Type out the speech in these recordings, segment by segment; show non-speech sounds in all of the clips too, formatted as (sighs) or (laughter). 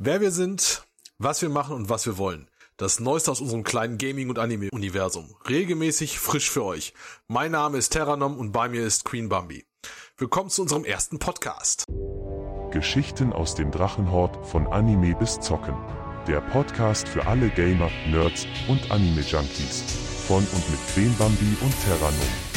wer wir sind, was wir machen und was wir wollen. Das Neueste aus unserem kleinen Gaming- und Anime-Universum. Regelmäßig frisch für euch. Mein Name ist Terranom und bei mir ist Queen Bambi. Willkommen zu unserem ersten Podcast. Geschichten aus dem Drachenhort von Anime bis Zocken. Der Podcast für alle Gamer, Nerds und Anime-Junkies. Von und mit Queen Bambi und Terranom.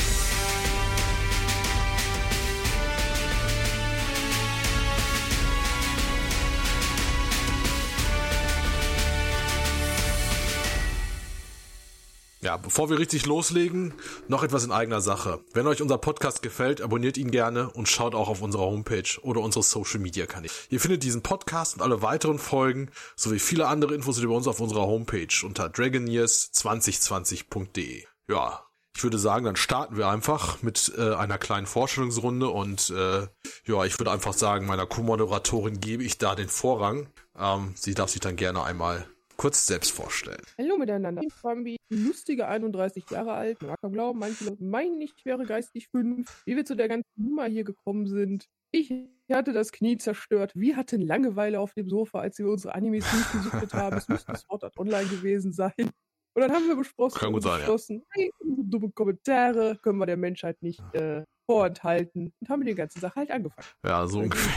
Ja, bevor wir richtig loslegen, noch etwas in eigener Sache. Wenn euch unser Podcast gefällt, abonniert ihn gerne und schaut auch auf unserer Homepage oder unsere Social Media Kanäle. Ihr findet diesen Podcast und alle weiteren Folgen sowie viele andere Infos über uns auf unserer Homepage unter dragoneers2020.de. Ja, ich würde sagen, dann starten wir einfach mit äh, einer kleinen Vorstellungsrunde und äh, ja, ich würde einfach sagen, meiner Co-Moderatorin gebe ich da den Vorrang. Ähm, sie darf sich dann gerne einmal kurz selbst vorstellen. Hallo miteinander. Ich bin Bambi, lustige 31 Jahre alt. Man kaum glauben, manche Leute meinen, ich wäre geistig fünf. Wie wir zu der ganzen Nummer hier gekommen sind. Ich hatte das Knie zerstört. Wir hatten Langeweile auf dem Sofa, als wir unsere Animes durchgesucht haben. Es müsste Sword Art Online gewesen sein. Und dann haben wir besprochen, Kann gut sein, ja. beschlossen, hey, dumme Kommentare können wir der Menschheit nicht äh, vorenthalten. Und haben mit der ganzen Sache halt angefangen. Ja, so ungefähr.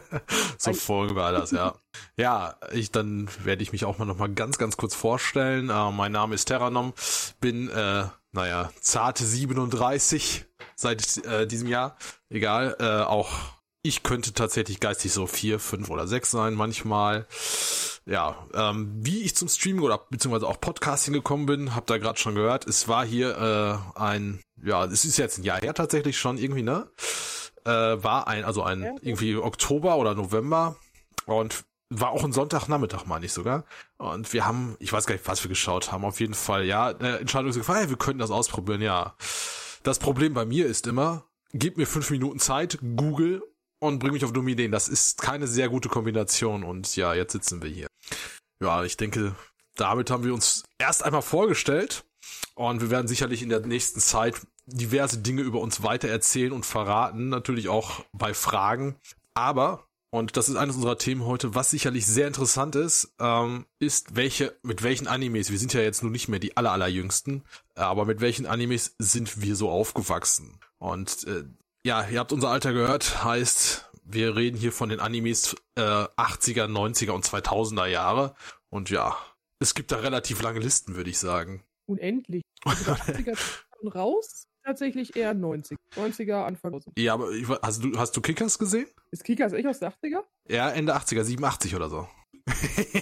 (laughs) so folgen wir das, ja. Ja, ich dann werde ich mich auch mal noch mal ganz, ganz kurz vorstellen. Äh, mein Name ist Terranom, bin, äh, naja, zarte 37 seit äh, diesem Jahr. Egal, äh, auch ich könnte tatsächlich geistig so vier, fünf oder sechs sein manchmal. Ja, ähm, wie ich zum Streaming oder beziehungsweise auch Podcasting gekommen bin, habt ihr gerade schon gehört. Es war hier äh, ein, ja, es ist jetzt ein Jahr her tatsächlich schon irgendwie, ne? Äh, war ein, also ein irgendwie Oktober oder November und war auch ein Sonntagnachmittag, meine ich sogar. Und wir haben, ich weiß gar nicht, was wir geschaut haben, auf jeden Fall, ja, eine Entscheidung ist gefallen, hey, wir können das ausprobieren, ja. Das Problem bei mir ist immer, gib mir fünf Minuten Zeit, Google und bring mich auf dumme Ideen. Das ist keine sehr gute Kombination und ja, jetzt sitzen wir hier. Ja, ich denke, damit haben wir uns erst einmal vorgestellt und wir werden sicherlich in der nächsten Zeit diverse Dinge über uns weiter erzählen und verraten, natürlich auch bei Fragen. Aber, und das ist eines unserer Themen heute, was sicherlich sehr interessant ist, ähm, ist, welche, mit welchen Animes, wir sind ja jetzt nun nicht mehr die aller, allerjüngsten, aber mit welchen Animes sind wir so aufgewachsen? Und äh, ja, ihr habt unser Alter gehört, heißt, wir reden hier von den Animes äh, 80er, 90er und 2000er Jahre. Und ja, es gibt da relativ lange Listen, würde ich sagen. Unendlich. Also der 80er (laughs) schon raus, tatsächlich eher 90. 90er, Anfang 2000. Ja, aber ich, hast du, hast du Kickers gesehen? Ist Kickers echt aus den 80er? Ja, Ende 80er, 87 oder so. (laughs)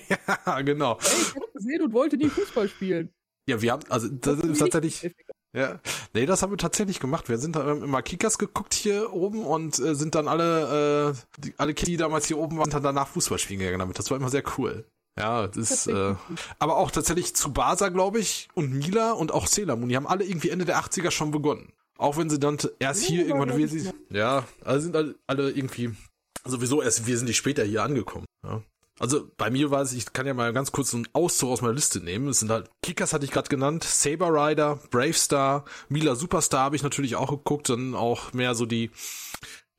ja, genau. Ey, ich hab gesehen und wollte nie Fußball spielen. Ja, wir haben, also das ist tatsächlich, ja, nee, das haben wir tatsächlich gemacht. Wir sind da ähm, immer Kickers geguckt hier oben und äh, sind dann alle, äh, die, alle Kids, die damals hier oben waren, dann danach Fußball spielen gegangen damit. Das war immer sehr cool. Ja, das ist, äh, aber auch tatsächlich zu Basa, glaube ich, und Mila und auch Moon, die haben alle irgendwie Ende der 80er schon begonnen. Auch wenn sie dann erst hier irgendwann, ich, sie, ja, also sind alle, alle irgendwie, sowieso erst, wir sind die später hier angekommen, ja. Also bei mir war es, ich kann ja mal ganz kurz einen Auszug aus meiner Liste nehmen. Es sind halt, Kickers hatte ich gerade genannt, Saber Rider, Brave Star, Mila Superstar habe ich natürlich auch geguckt, dann auch mehr so die,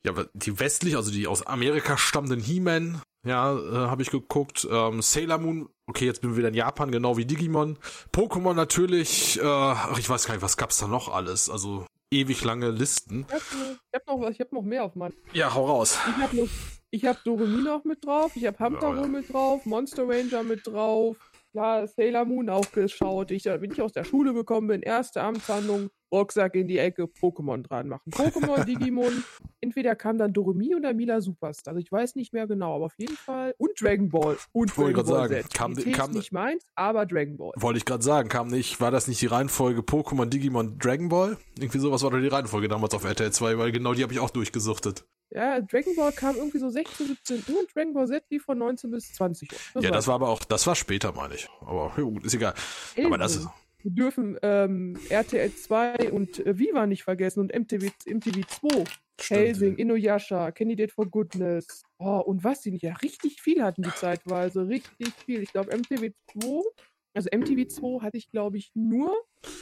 ja, die westlich, also die aus Amerika stammenden He-Man, ja, äh, habe ich geguckt. Ähm, Sailor Moon, okay, jetzt bin ich wieder in Japan, genau wie Digimon. Pokémon natürlich, äh, ach, ich weiß gar nicht, was gab's da noch alles? Also ewig lange Listen. Ich hab, ich hab noch was, ich hab noch mehr auf meinem. Ja, hau raus. Ich hab noch, ich hab Doremi noch mit drauf, ich hab Hamtaro Ja, ja. mit drauf, Monster Ranger mit drauf, klar, Sailor Moon auch geschaut. Ich, da bin ich aus der Schule gekommen bin, erste Amtshandlung, Rucksack in die Ecke, Pokémon dran machen. Pokémon, (laughs) Digimon, entweder kam dann Doremi oder Mila Superstar. Also ich weiß nicht mehr genau, aber auf jeden Fall. Und Dragon Ball. Und Wollte Dragon Ball sagen, Z. kam- Qualität kam- ist nicht meins, aber Dragon Ball. Wollte ich gerade sagen, kam nicht, war das nicht die Reihenfolge Pokémon, Digimon, Dragon Ball? Irgendwie sowas war doch die Reihenfolge damals auf RTL 2, weil genau die habe ich auch durchgesuchtet. Ja, Dragon Ball kam irgendwie so 16, 17 Uhr und Dragon Ball Z lief von 19 bis 20 Uhr. ja, weiß das war aber auch, das war später, meine ich. Aber ja, gut, ist egal. ich. Aber das ist, Wir dürfen ähm, RTL 2 und äh, Viva nicht vergessen und MTV, MTV 2. Helsing, Inuyasha, Candidate for Goodness. Oh, und was die nicht, ja, richtig viel hatten die zeitweise. Richtig viel. Ich glaube, MTV 2, also MTV 2 hatte ich, glaube ich, nur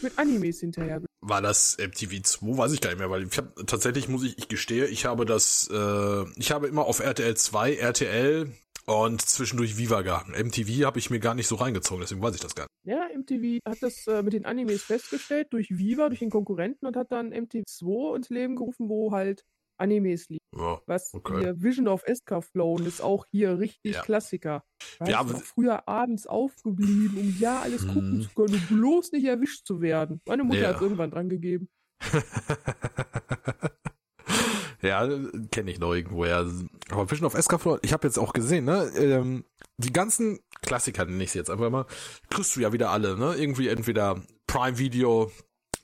mit Animes hinterher. War das MTV 2? Weiß ich gar nicht mehr, weil ich hab, tatsächlich muss ich, ich gestehe, ich habe das, äh, ich habe immer auf RTL 2, RTL und zwischendurch Viva gehabt. MTV habe ich mir gar nicht so reingezogen, deswegen weiß ich das gar nicht. Ja, MTV hat das äh, mit den Animes festgestellt durch Viva, durch den Konkurrenten und hat dann MTV2 ins Leben gerufen, wo halt Animes liegen. Ja, Was Okay. hier Vision of Escaflown ist auch hier richtig Ja. Klassiker. Weißt, Ja, aber- früher abends aufgeblieben, um ja alles gucken Mhm. zu können, um bloß nicht erwischt zu werden. Meine Mutter Ja. hat es irgendwann dran gegeben. (laughs) ja, kenne ich noch irgendwoher. Aber Vision of Escaflown, ich habe jetzt auch gesehen, ne? Ähm, die ganzen Klassiker nenne ich jetzt einfach mal, kriegst du ja wieder alle, ne? Irgendwie entweder Prime Video,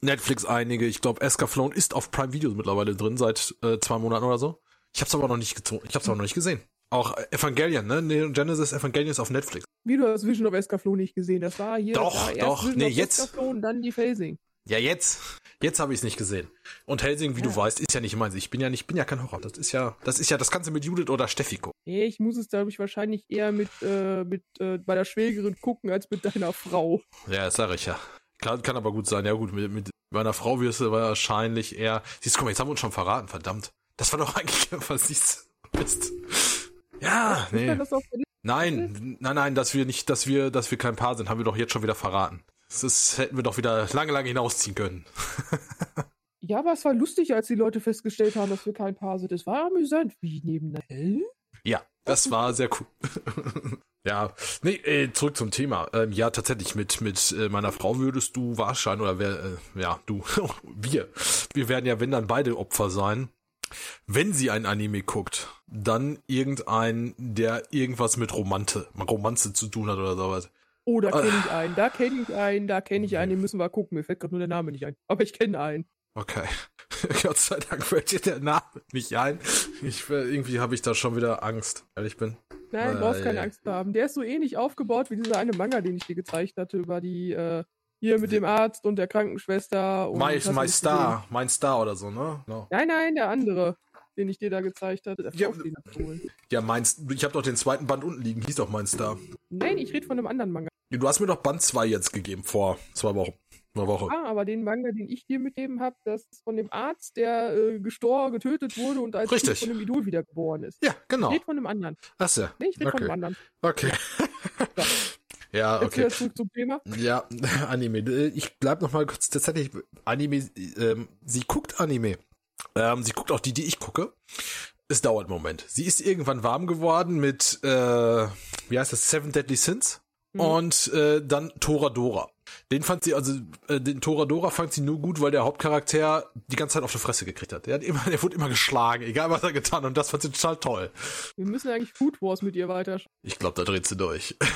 Netflix einige. Ich glaube, Escaflown ist auf Prime Video mittlerweile drin seit äh, zwei Monaten oder so. Ich habe es aber noch nicht gezo- ich habe aber noch nicht gesehen. Auch äh, Evangelion, ne? Neon Genesis Evangelion ist auf Netflix. Wie du das Vision of Escaflown nicht gesehen, das war hier Doch, war doch, Vision nee, jetzt. Escaflown, dann die Phasing. Ja, jetzt. Jetzt habe ich es nicht gesehen. Und Helsing, wie du Ja. weißt, ist ja nicht meins. Ich bin ja nicht, bin ja kein Horror. Das ist ja, das ist ja das Ganze mit Judith oder Steffi gucken. Nee, ich muss es, glaube ich, wahrscheinlich eher mit, äh, mit äh, bei der Schwägerin gucken, als mit deiner Frau. Ja, das sag ich ja. Kann, kann aber gut sein. Ja gut, mit, mit meiner Frau wirst du wahrscheinlich eher. Siehst du, guck mal, jetzt haben wir uns schon verraten, verdammt. Das war doch (laughs) eigentlich was siehst. Mist. Ja, nee. Nein, nein, nein, dass wir nicht, dass wir, dass wir kein Paar sind, haben wir doch jetzt schon wieder verraten. Das ist, hätten wir doch wieder lange, lange hinausziehen können. (laughs) Ja, aber es war lustig, als die Leute festgestellt haben, dass wir kein Paar sind. Es war amüsant. Wie nebeneinander? Hä? Ja, das war sehr cool. (laughs) ja, nee, äh, zurück zum Thema. Ähm, ja, tatsächlich, mit, mit äh, meiner Frau würdest du wahrscheinlich, oder wer, äh, ja, du, (laughs) wir, wir werden ja, wenn dann beide Opfer sein. Wenn sie ein Anime guckt, dann irgendein, der irgendwas mit Romante, Romanze zu tun hat oder sowas. Oh, da kenne (laughs) ich einen, da kenne ich einen, da kenne ich einen, den müssen wir gucken. Mir fällt gerade nur der Name nicht ein. Aber ich kenne einen. Okay. (laughs) Gott sei Dank fällt dir der Name nicht ein. Ich, irgendwie habe ich da schon wieder Angst, ehrlich bin. Nein, du brauchst keine Angst zu haben. Der ist so ähnlich aufgebaut wie dieser eine Manga, den ich dir gezeigt hatte, über die, äh, hier mit dem Arzt und der Krankenschwester. Und My, my Star, mein Star oder so, ne? Gesehen. Nein, nein, der andere, den ich dir da gezeigt hatte. Ja. Ja, meinst ich habe doch den zweiten Band unten liegen, hieß doch mein Star. Nein, ich rede von einem anderen Manga. Du hast mir doch Band 2 jetzt gegeben vor zwei Wochen. Eine Woche. Ah, aber den Manga, den ich dir mitgeben habe, das ist von dem Arzt, der äh, gestorben, getötet wurde und als Richtig. Kind von dem Idol wiedergeboren ist. Ja, Ich genau. rede von einem anderen. Ach ja. Nee, ich rede von Okay. einem anderen. Okay. ja, (laughs) Jetzt okay. zum Thema. Ja, (laughs) Anime. Ich bleib noch mal kurz tatsächlich Anime. Ähm, sie guckt Anime. Ähm, sie guckt auch die, die ich gucke. Es dauert einen Moment. Sie ist irgendwann warm geworden mit, äh, wie heißt das, Seven Deadly Sins Mhm. und äh, dann Toradora. Den fand sie, also äh, den Toradora fand sie nur gut, weil der Hauptcharakter die ganze Zeit auf die Fresse gekriegt hat. Der hat immer, (laughs) der wurde immer geschlagen, egal was er getan hat. Und das fand sie total toll. Wir müssen eigentlich Food Wars mit ihr weiter. Ich glaube, da dreht sie durch. (laughs)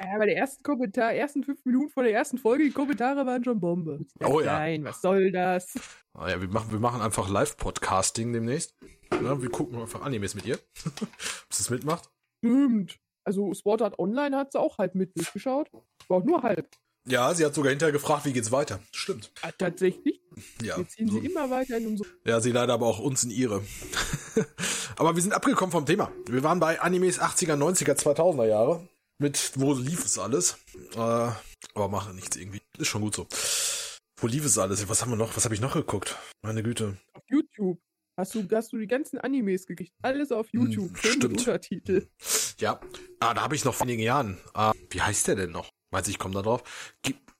Ja, bei der ersten Kommentar, ersten fünf Minuten von der ersten Folge, die Kommentare waren schon Bombe. Oh ja. Nein, was soll das? Naja, wir machen, wir machen einfach Live-Podcasting demnächst. Ja, wir gucken einfach Animes mit ihr. (laughs) Ob sie es mitmacht. Stimmt. Also Sword Art Online hat sie auch halb mit durchgeschaut. War auch nur halb. Ja, sie hat sogar hinterher gefragt, wie geht's weiter. Stimmt. Ah, tatsächlich. Ja. Wir ziehen sie immer weiter in unsere. Ja, sie leider aber auch uns in ihre. (laughs) aber wir sind abgekommen vom Thema. Wir waren bei Animes 80er, 90er, 2000er Jahre. Mit, wo lief es alles? Äh, aber mache nichts irgendwie. Ist schon gut so. Wo lief es alles? Was haben wir noch? Was habe ich noch geguckt? Meine Güte. Auf YouTube. Hast du, hast du die ganzen Animes gekriegt? Alles auf YouTube. Hm, Schön mit stimmt. Untertitel. Ja, ah, da habe ich noch vor einigen Jahren. Ah, wie heißt der denn noch? Weiß ich, komme da drauf.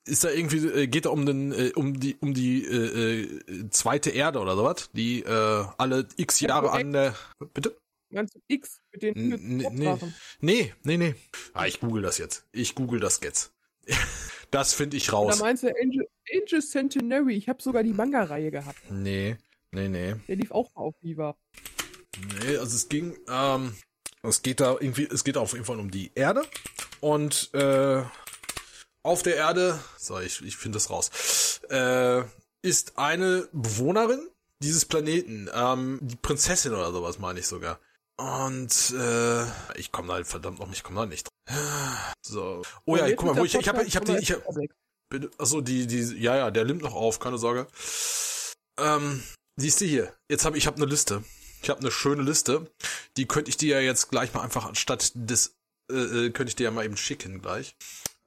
Ist da irgendwie, äh, geht da um den, äh, um die, um die äh, äh, zweite Erde oder sowas, die äh, alle x Jahre an der. Bitte? Ganz X mit den nee, Kopfdrachen. Nee, nee, nee. Ah, ich google das jetzt. Ich google das jetzt. (laughs) das finde ich Da raus. meinst du Angel, Angel Centenary. Ich habe sogar die Manga-Reihe gehabt. Nee, nee, nee. Der lief auch mal auf Viva. Nee, also es ging, ähm, es geht da irgendwie, es geht auf jeden Fall um die Erde und äh, auf der Erde, so ich, ich finde das raus, äh, ist eine Bewohnerin dieses Planeten, ähm, die Prinzessin oder sowas meine ich sogar. Und äh, ich komme da halt verdammt noch, ich komme da nicht. (sighs) So. Oh ja, guck mal, wo ich, ich habe, ich habe, die, ich habe. Bitte, achso, die, die, ja, ja, der nimmt noch auf, keine Sorge. Ähm, siehst du hier, jetzt habe ich hab eine Liste. Ich habe eine schöne Liste. Die könnte ich dir ja jetzt gleich mal einfach anstatt des, äh, äh, könnte ich dir ja mal eben schicken gleich.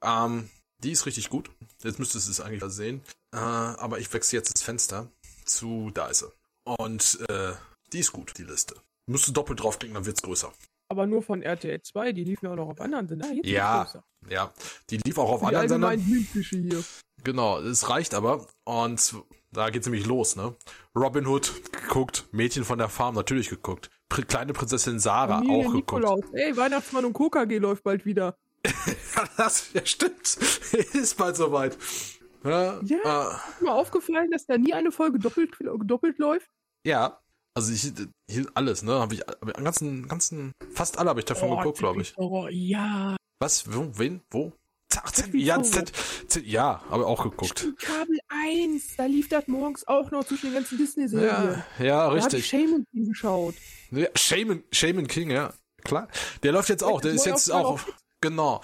Ähm, die ist richtig gut. Jetzt müsstest du es eigentlich sehen. Äh, aber ich wechsle jetzt das Fenster zu, da ist sie. Und äh, die ist gut, die Liste. Musst du doppelt draufklicken, dann wird's größer. Aber nur von RTL 2, die liefen ja auch noch auf anderen Sendern. Ah, Ja. Ja, die lief auch auf Die anderen Sendern. hier. Genau, es reicht aber. Und da geht's nämlich los, ne? Robin Hood geguckt, Mädchen von der Farm natürlich geguckt. Pri kleine Prinzessin Sarah Familie auch geguckt. Nikolaus. Ey, Weihnachtsmann und KKG läuft bald wieder. (laughs) das ja, stimmt. (laughs) Ist bald soweit. Ja, Ja. Äh, Ist mir aufgefallen, dass da nie eine Folge doppelt, doppelt läuft? ja. Also ich, hier alles, ne? Habe ich hab ich ganzen, ganzen, fast alle habe ich davon Oh, geguckt, glaube ich. Oh, ja. Was? Wo? Wen? Wo? Ach, ja, Z, Z, ja, aber auch geguckt. Kabel 1, da lief das morgens auch noch zwischen den ganzen Disney-Serien. Ja, ja, Da hab ich richtig. Shaman King geschaut. Ja, Shaman, Shaman King, ja, klar. Der läuft jetzt auch, der ist jetzt auch, auf, genau.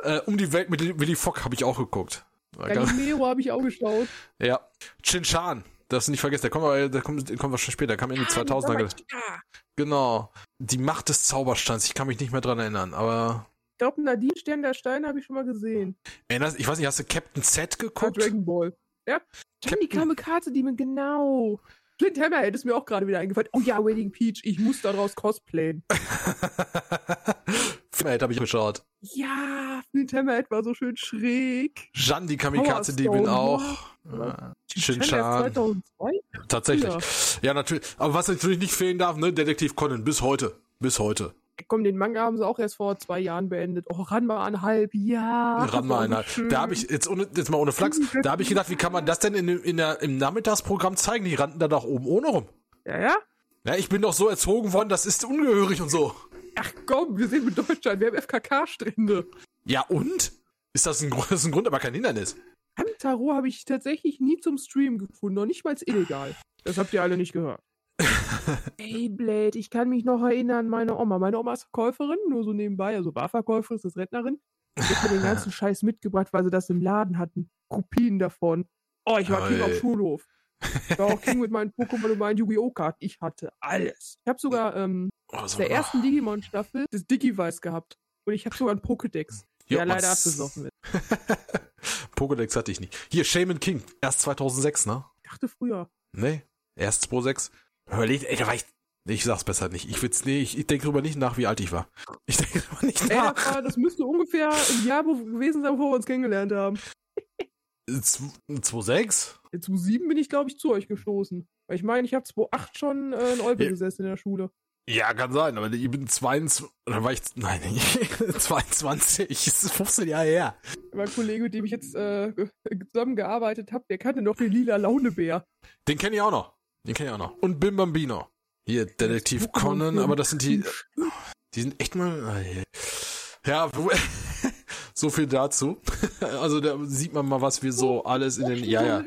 Äh, um die Welt mit Willy Fogg habe ich auch geguckt. Galileo habe ich auch geschaut. Ja. Chin Chan, das nicht vergessen, der kommt, aber- der kommt, der kommt wahrscheinlich später, der kam Ende 2000er. ge- Ja. Genau. Die Macht des Zaubersteins, ich kann mich nicht mehr dran erinnern, aber Ich glaube, Nadine Stern der Stein habe ich schon mal gesehen. erinnerst, ich weiß nicht, hast du Captain Z Ah, geguckt? Dragon Ball. Ja. Dann die Captain- Kamikaze, die mir genau. Flint Hammerhead ist mir auch gerade wieder eingefallen. Oh ja, Wedding Peach, ich muss daraus cosplayen. (laughs) Filmheld habe ich geschaut. Ja, Hammerhead war so schön schräg. Jeanne die Kamikaze-Diebin Stone, auch. Ja. Äh, Chin Stand erst Chan. 2002? Tatsächlich. Ja. Ja, natürlich. Aber was natürlich nicht fehlen darf, ne? Detektiv Conan, bis heute. Bis heute. Komm, den Manga haben sie auch erst vor zwei Jahren beendet. Oh, Ranma einhalb, ja. das Ran war mal so einer. schön. Da habe ich jetzt, ohne, jetzt mal ohne Flachs, da habe ich gedacht, wie kann man das denn in, in der, im Nachmittagsprogramm zeigen? Die rannten da doch oben ohne rum. Ja, ja. Ja, ich bin doch so erzogen worden, das ist ungehörig und so. Ach komm, wir sind mit Deutschland, wir haben FKK-Strände. Ja, und? Ist das ein, Grund- das ist ein Grund, aber kein Hindernis? Hamtaro habe ich tatsächlich nie zum Stream gefunden, noch nicht mal illegal. Das habt ihr alle nicht gehört. (laughs) Ey, Blade, ich kann mich noch erinnern, meine Oma. Meine Oma ist Verkäuferin, nur so nebenbei, also war Verkäuferin, ist das Rentnerin. Die hat mir den ganzen (laughs) Scheiß mitgebracht, weil sie das im Laden hatten. Kopien davon. Oh, ich war King auf Schulhof. Ich war auch King mit meinen Pokémon und meinen Yu-Gi-Oh! Karten. Ich hatte alles. Ich habe sogar ähm, Aus der ersten Digimon-Staffel das Digivice gehabt. Und ich habe sogar einen Pokédex, Ja, der leider was- abgesoffen ist. (laughs) Pokédex hatte ich nicht. Hier, Shaman King, erst 2006, ne? Ich dachte früher. Nee, erst 2006. Überlegt, ey, da war ich, ich sag's besser nicht. Ich will's, nee, ich, ich denke drüber nicht nach, wie alt ich war. Ich denke drüber nicht Ey, nach. das, war, das müsste ungefähr im Jahr gewesen sein, wo wir uns kennengelernt haben. 2006? In 2007 bin ich, glaube ich, zu euch gestoßen. Weil ich meine, ich habe 2008 schon äh, in Olpe Ja. gesessen in der Schule. Ja, kann sein, aber ich bin 22, dann war ich, nein, (laughs) 22, das (laughs) ist 15 Jahre her. Mein Kollege, mit dem ich jetzt äh, ge- zusammengearbeitet habe, der kannte noch den lila Launebär. Den kenne ich auch noch. Den kenne ich auch noch. Und Bim Bambino. Hier, Detektiv Conan, aber das sind die, die sind echt mal, ah, ja, (laughs) so viel dazu. Also da sieht man mal, was wir so alles in den, ja, ja,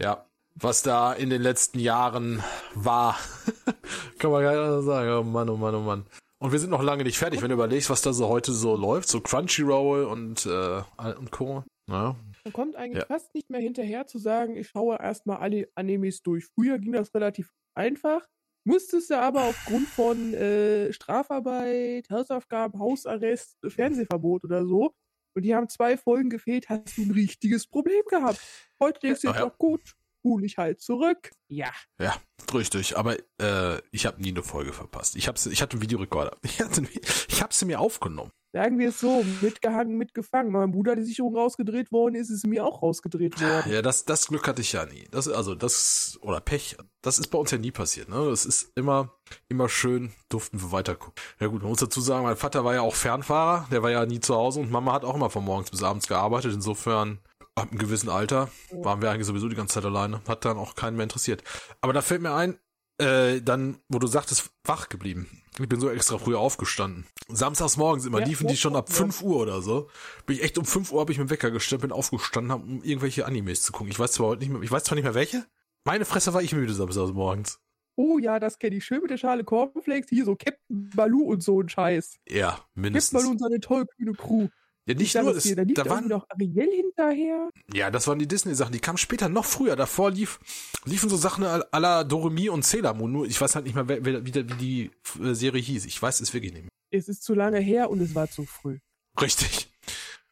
ja, was da in den letzten Jahren war. (laughs) Kann man gar nicht sagen. Oh Mann, oh Mann, oh Mann. Und wir sind noch lange nicht fertig, wenn du überlegst, was da so heute so läuft, so Crunchyroll und, äh, und Co. Ja, Man kommt eigentlich Ja. fast nicht mehr hinterher zu sagen, ich schaue erstmal alle Animes durch. Früher ging das relativ einfach. Musstest du aber aufgrund von äh, Strafarbeit, Hausaufgaben, Hausarrest, Fernsehverbot oder so, und die haben zwei Folgen gefehlt, hast du ein richtiges Problem gehabt. Heute denkst du jetzt ja. auch gut, hol ich halt zurück. Ja. Ja, richtig. Aber äh, ich habe nie eine Folge verpasst. Ich, hab's, ich hatte einen Videorekorder. (laughs) Ich, hatte, ich habe sie mir aufgenommen. Sagen wir es so, mitgehangen, mitgefangen. Mein Bruder, die Sicherung rausgedreht worden ist, ist mir auch rausgedreht worden. Ja, das, das Glück hatte ich ja nie. Das, also das, oder Pech, das ist bei uns ja nie passiert. Ne? Das ist immer, immer schön, durften wir weitergucken. Ja gut, man muss dazu sagen, mein Vater war ja auch Fernfahrer, der war ja nie zu Hause und Mama hat auch immer von morgens bis abends gearbeitet. Insofern, ab einem gewissen Alter, waren wir eigentlich sowieso die ganze Zeit alleine. Hat dann auch keinen mehr interessiert. Aber da fällt mir ein, äh, dann, wo du sagtest, wach geblieben. Ich bin so extra früh aufgestanden. Samstags morgens immer Ja, liefen die schon ab ja. 5 Uhr oder so. Bin ich echt um 5 Uhr habe ich mit dem Wecker gestellt, bin aufgestanden, hab, um irgendwelche Animes zu gucken. Ich weiß zwar heute nicht mehr, ich weiß zwar nicht mehr welche. Meine Fresse war ich müde samstags morgens. Oh ja, das kenne ich. Schön mit der Schale Cornflakes. Hier so Captain Baloo und so ein Scheiß. Ja, Captain mindestens. Baloo und seine tollkühne Crew. Ja, Ich nicht nur, es da da waren, noch Ariel hinterher. ja, das waren die Disney-Sachen, die kamen später noch früher. Davor lief, liefen so Sachen à la Doremi und Sailor Moon. Nur ich weiß halt nicht mehr, wie, der- wie die äh, Serie hieß. Ich weiß es wirklich nicht mehr. Es ist zu lange her und es war zu früh. Richtig.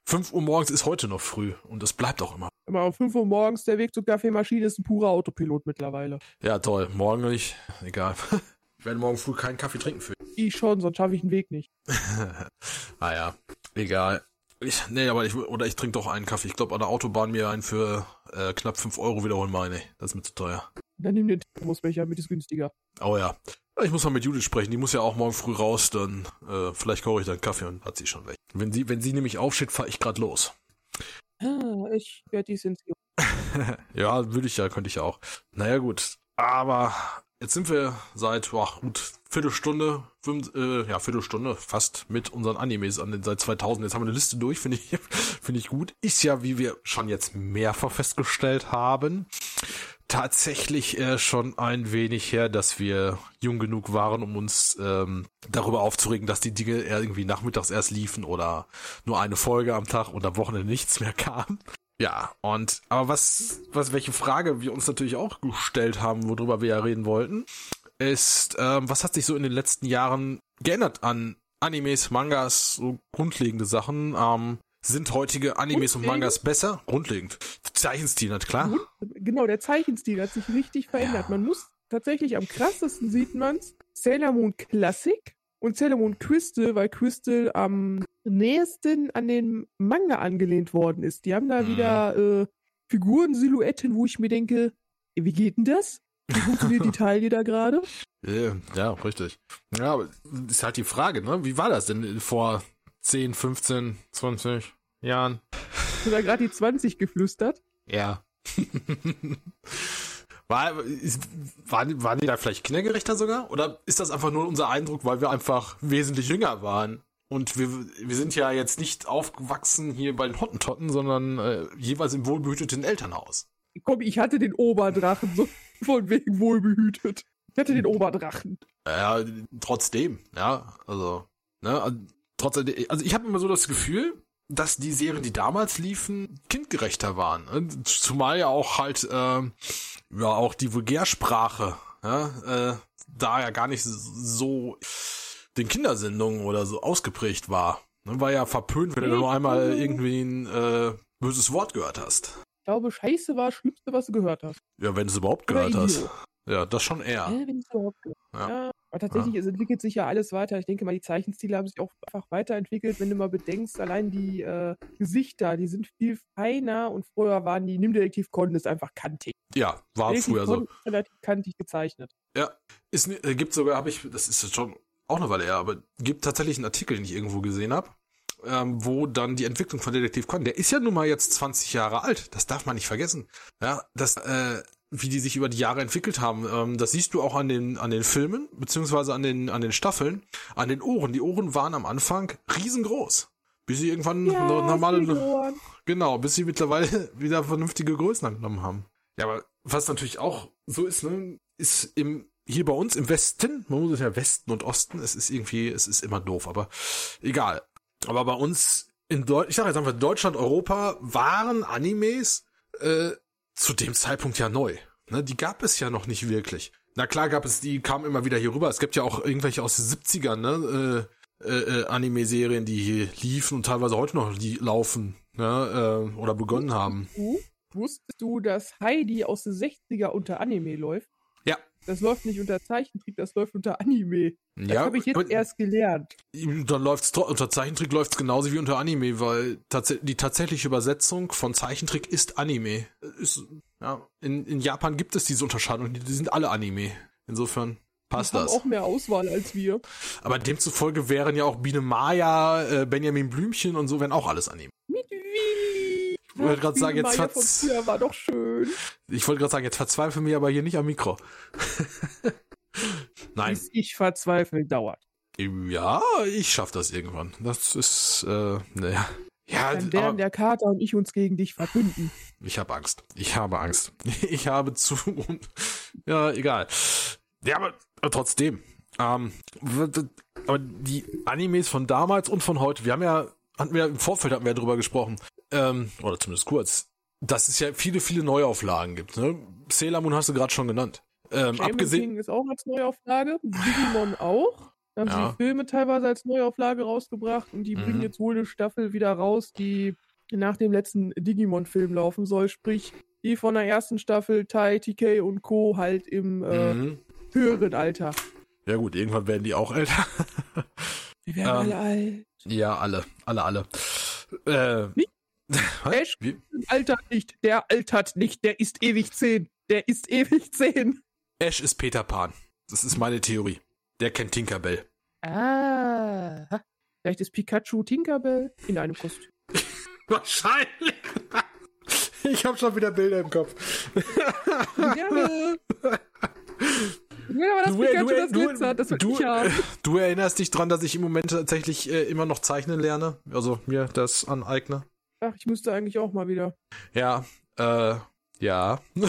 5 Uhr morgens ist heute noch früh und das bleibt auch immer. Aber um 5 Uhr morgens, der Weg zur Kaffeemaschine ist ein purer Autopilot mittlerweile. Ja, toll. Morgen nicht. Egal. (laughs) Ich werde morgen früh keinen Kaffee trinken für. Ich schon, sonst schaffe ich den Weg nicht. (laughs) naja, egal. Ich, nee, aber ich, oder ich trinke doch einen Kaffee. Ich glaube, an der Autobahn mir einen für äh, knapp 5 Euro wiederholen meine. Das ist mir zu teuer. Dann nimm den Thermosbecher mit, ist günstiger. Oh ja. Ich muss mal mit Judith sprechen. Die muss ja auch morgen früh raus. Dann äh, vielleicht koche ich dann Kaffee und hat sie schon weg. Wenn sie, wenn sie nämlich aufsteht, fahre ich gerade los. Ah, ich werde die Sensio. (laughs) ja, würde ich ja, könnte ich auch. Naja, gut. Aber jetzt sind wir seit, boah, gut, Viertelstunde, fünf, äh, ja, Viertelstunde fast mit unseren Animes an den seit 2000. Jetzt haben wir eine Liste durch, finde ich, (laughs) finde ich gut. Ist ja, wie wir schon jetzt mehrfach festgestellt haben, tatsächlich äh, schon ein wenig her, dass wir jung genug waren, um uns ähm, darüber aufzuregen, dass die Dinge irgendwie nachmittags erst liefen oder nur eine Folge am Tag und am Wochenende nichts mehr kam. Ja, und aber was, was, welche Frage wir uns natürlich auch gestellt haben, worüber wir ja reden wollten, ist, ähm, was hat sich so in den letzten Jahren geändert an Animes, Mangas, so grundlegende Sachen? Ähm, sind heutige Animes und Mangas besser? Grundlegend. Zeichenstil, nicht klar. Genau, der Zeichenstil hat sich richtig verändert. Ja. Man muss tatsächlich am krassesten sieht man's Sailor Moon Classic und Sailor Moon Crystal, weil Crystal am nächsten an den Manga angelehnt worden ist. Die haben da mhm. wieder äh, Figuren, Silhouetten, wo ich mir denke, wie geht denn das? Wie funktioniert die (laughs) Taille da gerade? Ja, ja, richtig. Ja, aber ist halt die Frage, ne? Wie war das denn vor 10, 15, 20 Jahren? Hast du da gerade die 20 geflüstert? Ja. (laughs) War, ist, waren, waren die da vielleicht kindergerechter sogar? Oder ist das einfach nur unser Eindruck, weil wir einfach wesentlich jünger waren? Und wir, wir sind ja jetzt nicht aufgewachsen hier bei den Hottentotten, sondern äh, jeweils im wohlbehüteten Elternhaus. Komm, ich hatte den Oberdrachen, so (laughs) von wegen wohlbehütet. Ich hatte den Oberdrachen. Ja, trotzdem, ja, also, ne, also, trotzdem, also ich habe immer so das Gefühl, dass die Serien, die damals liefen, kindgerechter waren. Ne? Zumal ja auch halt, äh, ja, auch die Vulgärsprache, ja, äh, da ja gar nicht so den Kindersendungen oder so ausgeprägt war. Ne? War ja verpönt, wenn du nur einmal irgendwie ein äh, böses Wort gehört hast. Ich glaube, Scheiße war das Schlimmste, was du gehört hast. Ja, wenn du es überhaupt gehört hast. Ja, das schon eher. Ja, wenn es überhaupt gehört. Ja. ja. Aber tatsächlich, ja. es entwickelt sich ja alles weiter. Ich denke mal, die Zeichenstile haben sich auch einfach weiterentwickelt. Wenn du mal bedenkst, allein die äh, Gesichter, die sind viel feiner und früher waren die Nimmdetektiv Conan ist einfach kantig. Ja, war Detektiv früher so. Relativ kantig gezeichnet. Ja, ist, äh, gibt sogar, habe ich, das ist schon auch eine Weile her, aber gibt tatsächlich einen Artikel, den ich irgendwo gesehen habe, ähm, wo dann die Entwicklung von Detektiv Conan, der ist ja nun mal jetzt 20 Jahre alt, das darf man nicht vergessen. Ja, das, äh, wie die sich über die Jahre entwickelt haben. Ähm, das siehst du auch an den, an den Filmen, beziehungsweise an den, an den Staffeln, an den Ohren. Die Ohren waren am Anfang riesengroß. Bis sie irgendwann ja, normale, genau, bis sie mittlerweile (laughs) wieder vernünftige Größen angenommen haben. Ja, aber was natürlich auch so ist, ne, ist im, hier bei uns im Westen, man muss ja Westen und Osten, es ist irgendwie, es ist immer doof, aber egal. Aber bei uns in Deutschland, ich sage jetzt einfach Deutschland, Europa waren Animes äh, zu dem Zeitpunkt ja neu. Ne, die gab es ja noch nicht wirklich. Na klar gab es, die kamen immer wieder hier rüber. Es gibt ja auch irgendwelche aus den 70ern, ne, äh, äh, Anime-Serien, die hier liefen und teilweise heute noch die laufen, ne, äh, oder begonnen haben. Wusstest du, dass Heidi aus den 60er unter Anime läuft? Das läuft nicht unter Zeichentrick, das läuft unter Anime. Das ja, habe ich jetzt erst gelernt. Dann läuft's unter Zeichentrick läuft's genauso wie unter Anime, weil tats die tatsächliche Übersetzung von Zeichentrick ist Anime. Ist, ja, in, in Japan gibt es diese Unterscheidung, die, die sind alle Anime. Insofern passt die das. Haben auch mehr Auswahl als wir. Aber demzufolge wären ja auch Biene Maya, äh, Benjamin Blümchen und so wären auch alles Anime. Ich wollte gerade sagen, jetzt verz war doch schön. Ich wollte gerade sagen, jetzt verzweifle mir aber hier nicht am Mikro. (laughs) Nein. Bis ich verzweifle dauert. Ja, ich schaff das irgendwann. Das ist, äh, naja. Ja, Dann werden der Kater und ich uns gegen dich verbünden. Ich habe Angst. Ich habe Angst. (laughs) Ich habe zu. ja, egal. Ja, aber, aber trotzdem. Ähm, aber die Animes von damals und von heute, wir haben ja, hatten wir im Vorfeld hatten wir ja drüber gesprochen ähm, oder zumindest kurz, dass es ja viele, viele Neuauflagen gibt. Ne? Sailor Moon hast du gerade schon genannt. Ähm, abgesehen King ist auch als Neuauflage, Digimon auch. Da haben ja. sie die Filme teilweise als Neuauflage rausgebracht und die mhm. bringen jetzt wohl eine Staffel wieder raus, die nach dem letzten Digimon-Film laufen soll. Sprich, die von der ersten Staffel Tai, TK und Co. halt im äh, mhm. höheren Alter. Ja gut, irgendwann werden die auch älter. Wir werden Ähm, alle alt. ja, alle, alle, alle. Äh, Nicht? (laughs) Ash altert nicht, der altert nicht, der ist ewig zehn. Der ist ewig zehn. Ash ist Peter Pan. Das ist meine Theorie. Der kennt Tinkerbell. Ah. Vielleicht ist Pikachu Tinkerbell in einem Kostüm. (laughs) Wahrscheinlich. (laughs) Ich habe schon wieder Bilder im Kopf. Gerne. Dass Du- Pikachu das du- glitzert, das du-. Du erinnerst dich dran, dass ich im Moment tatsächlich äh, immer noch zeichnen lerne? Also mir das aneigne? Ach, ich müsste eigentlich auch mal wieder. Ja, äh, ja. (laughs)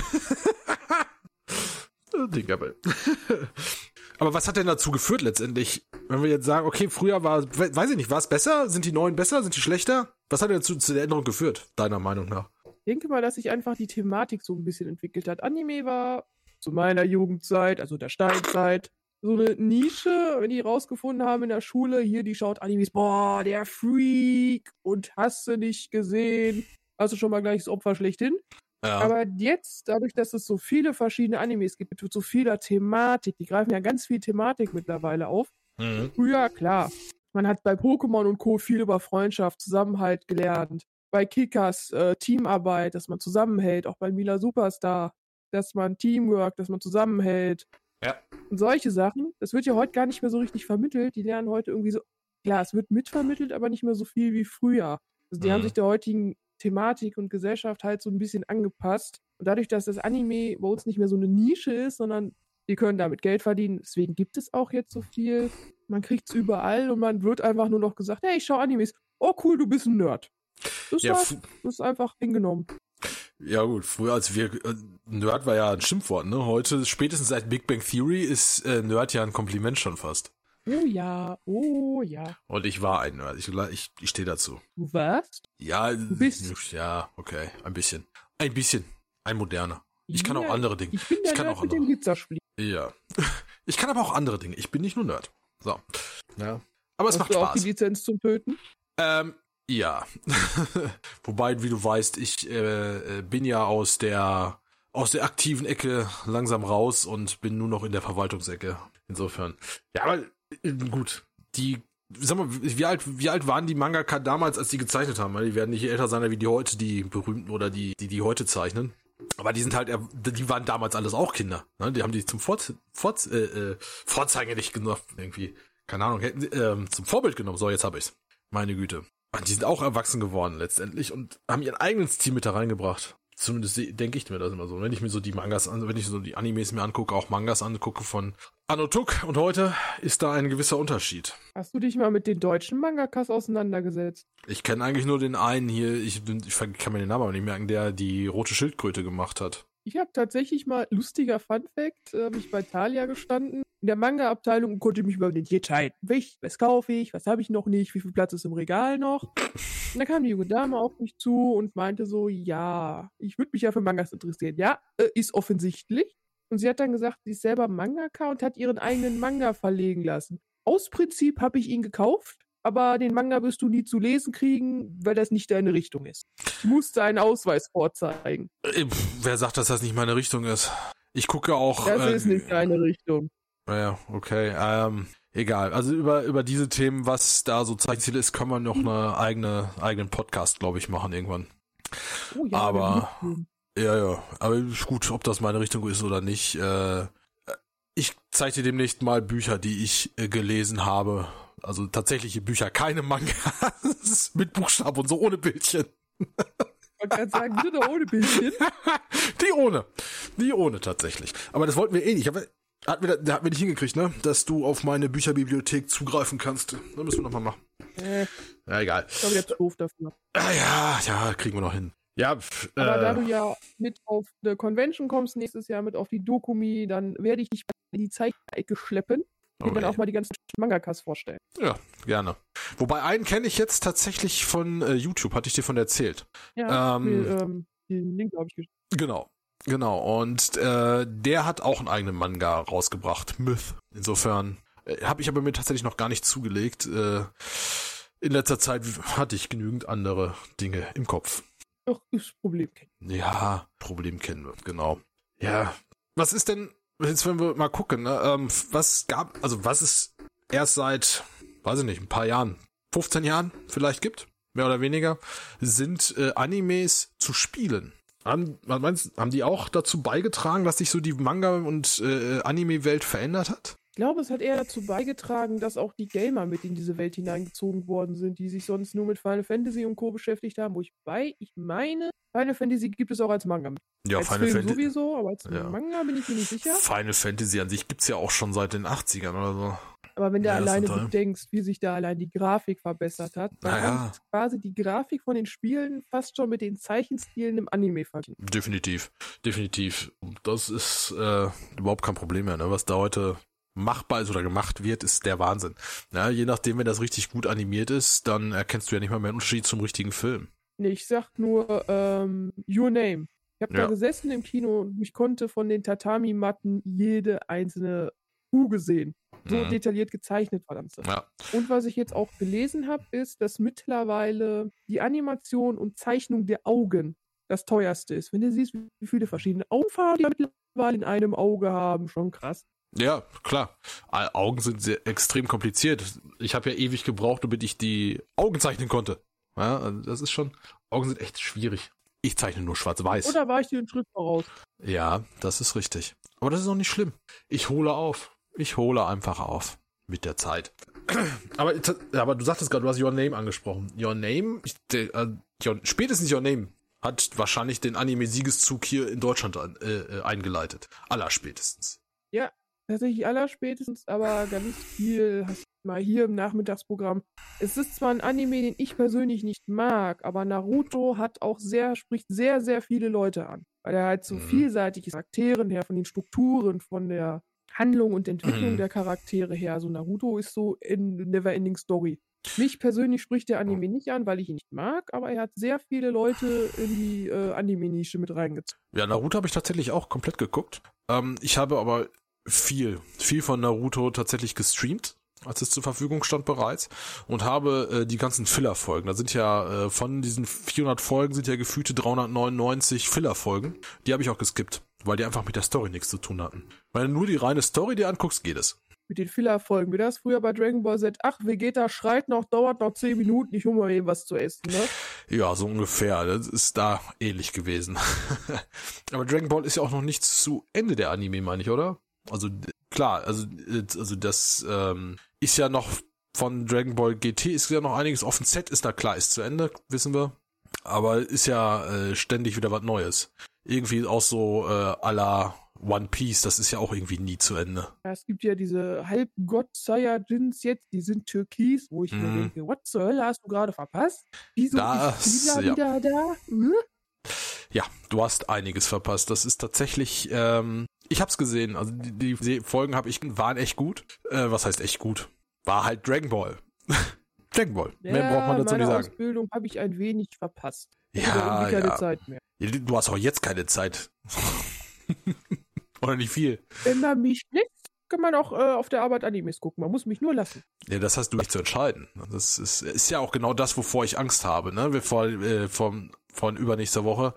Tinkerbell. (laughs) Aber was hat denn dazu geführt letztendlich? Wenn wir jetzt sagen, okay, früher war, we- weiß ich nicht, war es besser? Sind die neuen besser? Sind die schlechter? Was hat denn dazu zu der Änderung geführt, deiner Meinung nach? Ich denke mal, dass sich einfach die Thematik so ein bisschen entwickelt hat. Anime war zu meiner Jugendzeit, also der Steinzeit, so eine Nische, wenn die rausgefunden haben in der Schule, hier, die schaut Animes, boah, der Freak und hast du nicht gesehen. Also schon mal gleich das Opfer schlechthin. Ja. Aber jetzt, dadurch, dass es so viele verschiedene Animes gibt, mit so vieler Thematik, die greifen ja ganz viel Thematik mittlerweile auf. mhm. Früher, klar. Man hat bei Pokémon und Co. viel über Freundschaft, Zusammenhalt gelernt. Bei Kickers äh, Teamarbeit, dass man zusammenhält. Auch bei Mila Superstar, dass man Teamwork, dass man zusammenhält. Ja. Und solche Sachen, das wird ja heute gar nicht mehr so richtig vermittelt. Die lernen heute irgendwie so, klar, es wird mitvermittelt, aber nicht mehr so viel wie früher. Also die Mhm. haben sich der heutigen Thematik und Gesellschaft halt so ein bisschen angepasst. Und dadurch, dass das Anime bei uns nicht mehr so eine Nische ist, sondern die können damit Geld verdienen, deswegen gibt es auch jetzt so viel. Man kriegt es überall und man wird einfach nur noch gesagt, hey, ich schau Animes. Oh cool, du bist ein Nerd. Das, Ja, das ist einfach hingenommen. Ja gut, früher als wir, äh, Nerd war ja ein Schimpfwort, ne? Heute, spätestens seit Big Bang Theory, ist äh, Nerd ja ein Kompliment schon fast. Oh ja, oh ja. Und ich war ein Nerd, ich, ich, ich stehe dazu. Du warst? Ja, bist. ja, okay, ein bisschen. Ein bisschen. Ein moderner. Ich kann auch Ja, andere Dinge. Ich bin der Ich kann Nerd auch mit dem andere. Glitzerspiel. Ja. (laughs) Ich kann aber auch andere Dinge. Ich bin nicht nur Nerd. So. Ja. Aber es Hast macht du auch die Spaß. Lizenz zum Töten? Ähm, ja. (laughs) Wobei, wie du weißt, ich äh, äh, bin ja aus der aus der aktiven Ecke langsam raus und bin nur noch in der Verwaltungsecke. Insofern. Ja, aber äh, gut. Die, sag mal, wie alt, wie alt waren die Mangaka damals, als die gezeichnet haben? Weil Die werden nicht älter sein wie die heute, die berühmten oder die, die, die heute zeichnen. Aber die sind halt, die waren damals alles auch Kinder. Ne? Die haben die zum Fort, Fort, äh, äh, nicht genommen, irgendwie. Keine Ahnung, hätten, ähm, zum Vorbild genommen. So, jetzt habe ich's. Meine Güte. Und die sind auch erwachsen geworden letztendlich und haben ihren eigenen Stil mit da reingebracht. Zumindest denke ich mir das immer so. Wenn ich mir so die Mangas an, wenn ich so die Animes mir angucke, auch Mangas angucke von Anno Tuk und heute, ist da ein gewisser Unterschied. Hast du dich mal mit den deutschen Mangakas auseinandergesetzt? Ich kenne eigentlich nur den einen hier, ich, ich kann mir den Namen aber nicht merken, der die rote Schildkröte gemacht hat. Ich habe tatsächlich mal, lustiger Fun Fact, äh, hab ich bei Thalia gestanden, in der Manga-Abteilung und konnte mich über den entscheiden. Welch, was kaufe ich, was habe ich noch nicht, wie viel Platz ist im Regal noch. Und da kam die junge Dame auf mich zu und meinte so, ja, ich würde mich ja für Mangas interessieren. Ja, äh, ist offensichtlich. Und sie hat dann gesagt, sie ist selber Mangaka und hat ihren eigenen Manga verlegen lassen. Aus Prinzip habe ich ihn gekauft, aber den Manga wirst du nie zu lesen kriegen, weil das nicht deine Richtung ist. Ich musste einen Ausweis vorzeigen. Äh, Wer sagt, dass das nicht meine Richtung ist? Ich gucke auch. Das äh, ist nicht deine Richtung. Ja, okay. Ähm, egal. Also über, über diese Themen, was da so Zeitziel ist, können wir noch eine eigene, eigenen Podcast, glaube ich, machen irgendwann. Oh ja, Aber- Ja, ja. Aber ist gut, ob das meine Richtung ist oder nicht. Äh, ich zeige dir demnächst mal Bücher, die ich äh, gelesen habe. Also tatsächliche Bücher, keine Mangas (laughs) mit Buchstaben und so ohne Bildchen. Wollte gerade sagen, mit oder ohne Bildchen. (laughs) Die ohne. Die ohne tatsächlich. Aber das wollten wir eh nicht. Aber hat mir, hat mir nicht hingekriegt, ne? Dass du auf meine Bücherbibliothek zugreifen kannst. Das müssen wir nochmal machen. Äh, Ja, egal. ich glaube, der ist doof dafür. Ah, ja, ja, kriegen wir noch hin. Ja, pf, Aber da du äh, ja mit auf eine Convention kommst, nächstes Jahr mit auf die Dokumi, dann werde ich dich in die Zeichnerecke schleppen und dir dann okay. auch mal die ganzen Mangakas vorstellen. ja, gerne. Wobei einen kenne ich jetzt tatsächlich von äh, YouTube, hatte ich dir von erzählt. Ja, Ähm, den, ähm, den Link habe ich geschickt. Genau. Genau. Und äh, der hat auch einen eigenen Manga rausgebracht. Myth. Insofern äh, habe ich aber mir tatsächlich noch gar nicht zugelegt. Äh, in letzter Zeit hatte ich genügend andere Dinge im Kopf. Doch, ist Problem. Ja, Problem kennen wir, genau. Ja. Was ist denn, jetzt wenn wir mal gucken, ne, ähm, was gab, also was es erst seit, weiß ich nicht, ein paar Jahren, 15 Jahren vielleicht gibt, mehr oder weniger, sind äh, Animes zu spielen. Haben, meinst, haben die auch dazu beigetragen, dass sich so die Manga- und äh, Anime-Welt verändert hat? Ich glaube, es hat eher dazu beigetragen, dass auch die Gamer mit in diese Welt hineingezogen worden sind, die sich sonst nur mit Final Fantasy und Co. beschäftigt haben, wo ich bei, ich meine, Final Fantasy gibt es auch als Manga. Ja, als Final Film Fantasy. sowieso, aber als Ja. Manga bin ich mir nicht sicher. Final Fantasy an sich gibt's ja auch schon seit den 80ern oder so. Aber wenn du Ja, alleine bedenkst, wie sich da allein die Grafik verbessert hat, dann Naja. kannst du quasi die Grafik von den Spielen fast schon mit den Zeichenstilen im Anime vergleichen. Definitiv, definitiv. Das ist äh, überhaupt kein Problem mehr. Ne? Was da heute machbar ist oder gemacht wird, ist der Wahnsinn. Ja, je nachdem, wenn das richtig gut animiert ist, dann erkennst du ja nicht mal mehr einen Unterschied zum richtigen Film. Nee, ich sag nur ähm, Your Name. Ich habe Ja. da gesessen im Kino und ich konnte von den Tatami-Matten jede einzelne Kuh sehen. So Mhm. detailliert gezeichnet war das. Ja, Und was ich jetzt auch gelesen habe, ist, dass mittlerweile die Animation und Zeichnung der Augen das teuerste ist. Wenn du siehst, wie viele verschiedene Augenfarben die mittlerweile in einem Auge haben, schon krass. ja, klar. Au- Augen sind sehr extrem kompliziert. Ich habe ja ewig gebraucht, damit ich die Augen zeichnen konnte. Ja, also das ist schon. Augen sind echt schwierig. Ich zeichne nur schwarz-weiß. Oder war ich dir einen Schritt voraus? Ja, das ist richtig. Aber das ist auch nicht schlimm. Ich hole auf. Ich hole einfach auf. Mit der Zeit. (clears throat) Aber, aber du sagtest gerade, du hast Your Name angesprochen. Your Name, ich, äh, Your, spätestens Your Name hat wahrscheinlich den Anime-Siegeszug hier in Deutschland an, äh, äh, eingeleitet. Allerspätestens. Tatsächlich allerspätestens, aber ganz viel hast du mal hier im Nachmittagsprogramm. Es ist zwar ein Anime, den ich persönlich nicht mag, aber Naruto hat auch sehr, spricht sehr, sehr viele Leute an. Weil er halt so Mhm. vielseitig ist, Charakteren her, von den Strukturen, von der Handlung und Entwicklung Mhm. der Charaktere her. Also Naruto ist so in Neverending Story. Mich persönlich spricht der Anime nicht an, weil ich ihn nicht mag, aber er hat sehr viele Leute in die äh, Anime-Nische mit reingezogen. Ja, Naruto habe ich tatsächlich auch komplett geguckt. Ähm, ich habe aber viel, viel von Naruto tatsächlich gestreamt, als es zur Verfügung stand bereits und habe äh, die ganzen Filler-Folgen. Da sind ja äh, von diesen 400 Folgen sind ja gefühlte 399 Filler-Folgen. Die habe ich auch geskippt, weil die einfach mit der Story nichts zu tun hatten. Wenn du nur die reine Story dir anguckst, geht es. Mit den Filler-Folgen. Wie das früher bei Dragon Ball Z. Ach, Vegeta schreit noch, dauert noch 10 Minuten, ich hole mal eben was zu essen, ne? Ja, so ungefähr. Das ist da ähnlich gewesen. (laughs) Aber Dragon Ball ist ja auch noch nicht zu Ende der Anime, meine ich, oder? Also klar, also äh, also das ähm, ist ja noch von Dragon Ball GT ist ja noch einiges offen. Z ist da klar, ist zu Ende, wissen wir. Aber ist ja äh, ständig wieder was Neues. Irgendwie auch so äh, la One Piece, das ist ja auch irgendwie nie zu Ende. Ja, es gibt ja diese Halbgott-Saiyajins jetzt, die sind türkis, wo ich mir Mhm. denke, what zur Hölle hast du gerade verpasst? Wieso Das, ist Lila ja. wieder da? Hm? Ja, du hast einiges verpasst. Das ist tatsächlich, ähm, ich hab's gesehen. Also die, die Folgen habe ich waren echt gut. Äh, was heißt echt gut? War halt Dragon Ball. (laughs) Dragon Ball. Mehr braucht man dazu nicht sagen. Ausbildung habe ich ein wenig verpasst. Ich Ja, keine ja. Zeit mehr. Du hast auch jetzt keine Zeit. (laughs) Oder nicht viel. Wenn man mich lässt, kann man auch äh, auf der Arbeit Animes gucken. Man muss mich nur lassen. Ja, das hast du nicht zu entscheiden. Das ist, ist ja auch genau das, wovor ich Angst habe. Ne? Wir vor, äh, vom, von übernächster Woche,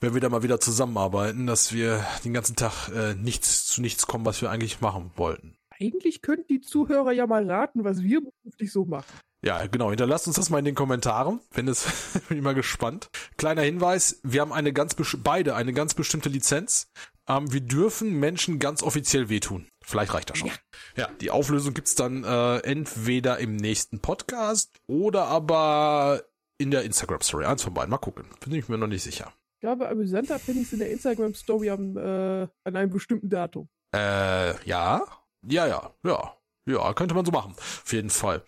wenn wir da mal wieder zusammenarbeiten, dass wir den ganzen Tag äh, nichts zu nichts kommen, was wir eigentlich machen wollten. Eigentlich könnten die Zuhörer ja mal raten, was wir beruflich so machen. Ja, genau. Hinterlasst uns das mal in den Kommentaren. (laughs) Bin es, bin ich mal gespannt. Kleiner Hinweis: Wir haben eine ganz beide eine ganz bestimmte Lizenz. Ähm, wir dürfen Menschen ganz offiziell wehtun. Vielleicht reicht das schon. Ja, die Auflösung gibt's dann äh, entweder im nächsten Podcast oder aber in der Instagram Story. Eins von beiden. Mal gucken. Bin ich mir noch nicht sicher. Glaube, amüsanter finde ich es in der Instagram-Story am, äh, an einem bestimmten Datum. Äh, ja, ja, ja, ja, ja, könnte man so machen. Auf jeden Fall.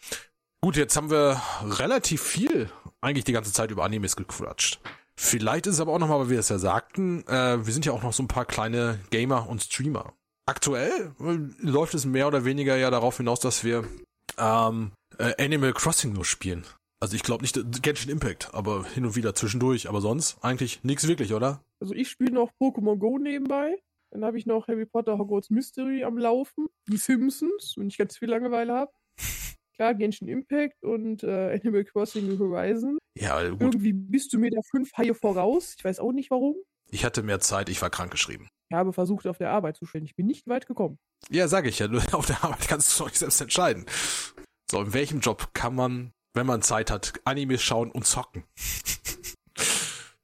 Gut, jetzt haben wir relativ viel eigentlich die ganze Zeit über Animes gequatscht. Vielleicht ist es aber auch nochmal, weil wir es ja sagten, äh, wir sind ja auch noch so ein paar kleine Gamer und Streamer. Aktuell äh, läuft es mehr oder weniger ja darauf hinaus, dass wir ähm, äh, Animal Crossing nur spielen. Also ich glaube nicht Genshin Impact, aber hin und wieder zwischendurch. Aber sonst eigentlich nichts wirklich, oder? Also ich spiele noch Pokémon Go nebenbei. Dann habe ich noch Harry Potter Hogwarts Mystery am Laufen. Die Simpsons, wenn ich ganz viel Langeweile habe. (laughs) Klar, Genshin Impact und äh, Animal Crossing New Horizon. Ja, gut. Irgendwie bist du mir da fünf Haie voraus. Ich weiß auch nicht warum. Ich hatte mehr Zeit, ich war krankgeschrieben. Ich habe versucht, auf der Arbeit zu stellen. Ich bin nicht weit gekommen. Ja, sage ich ja. (laughs) Auf der Arbeit kannst du doch nicht selbst entscheiden. So, in welchem Job kann man, wenn man Zeit hat, Animes schauen und zocken?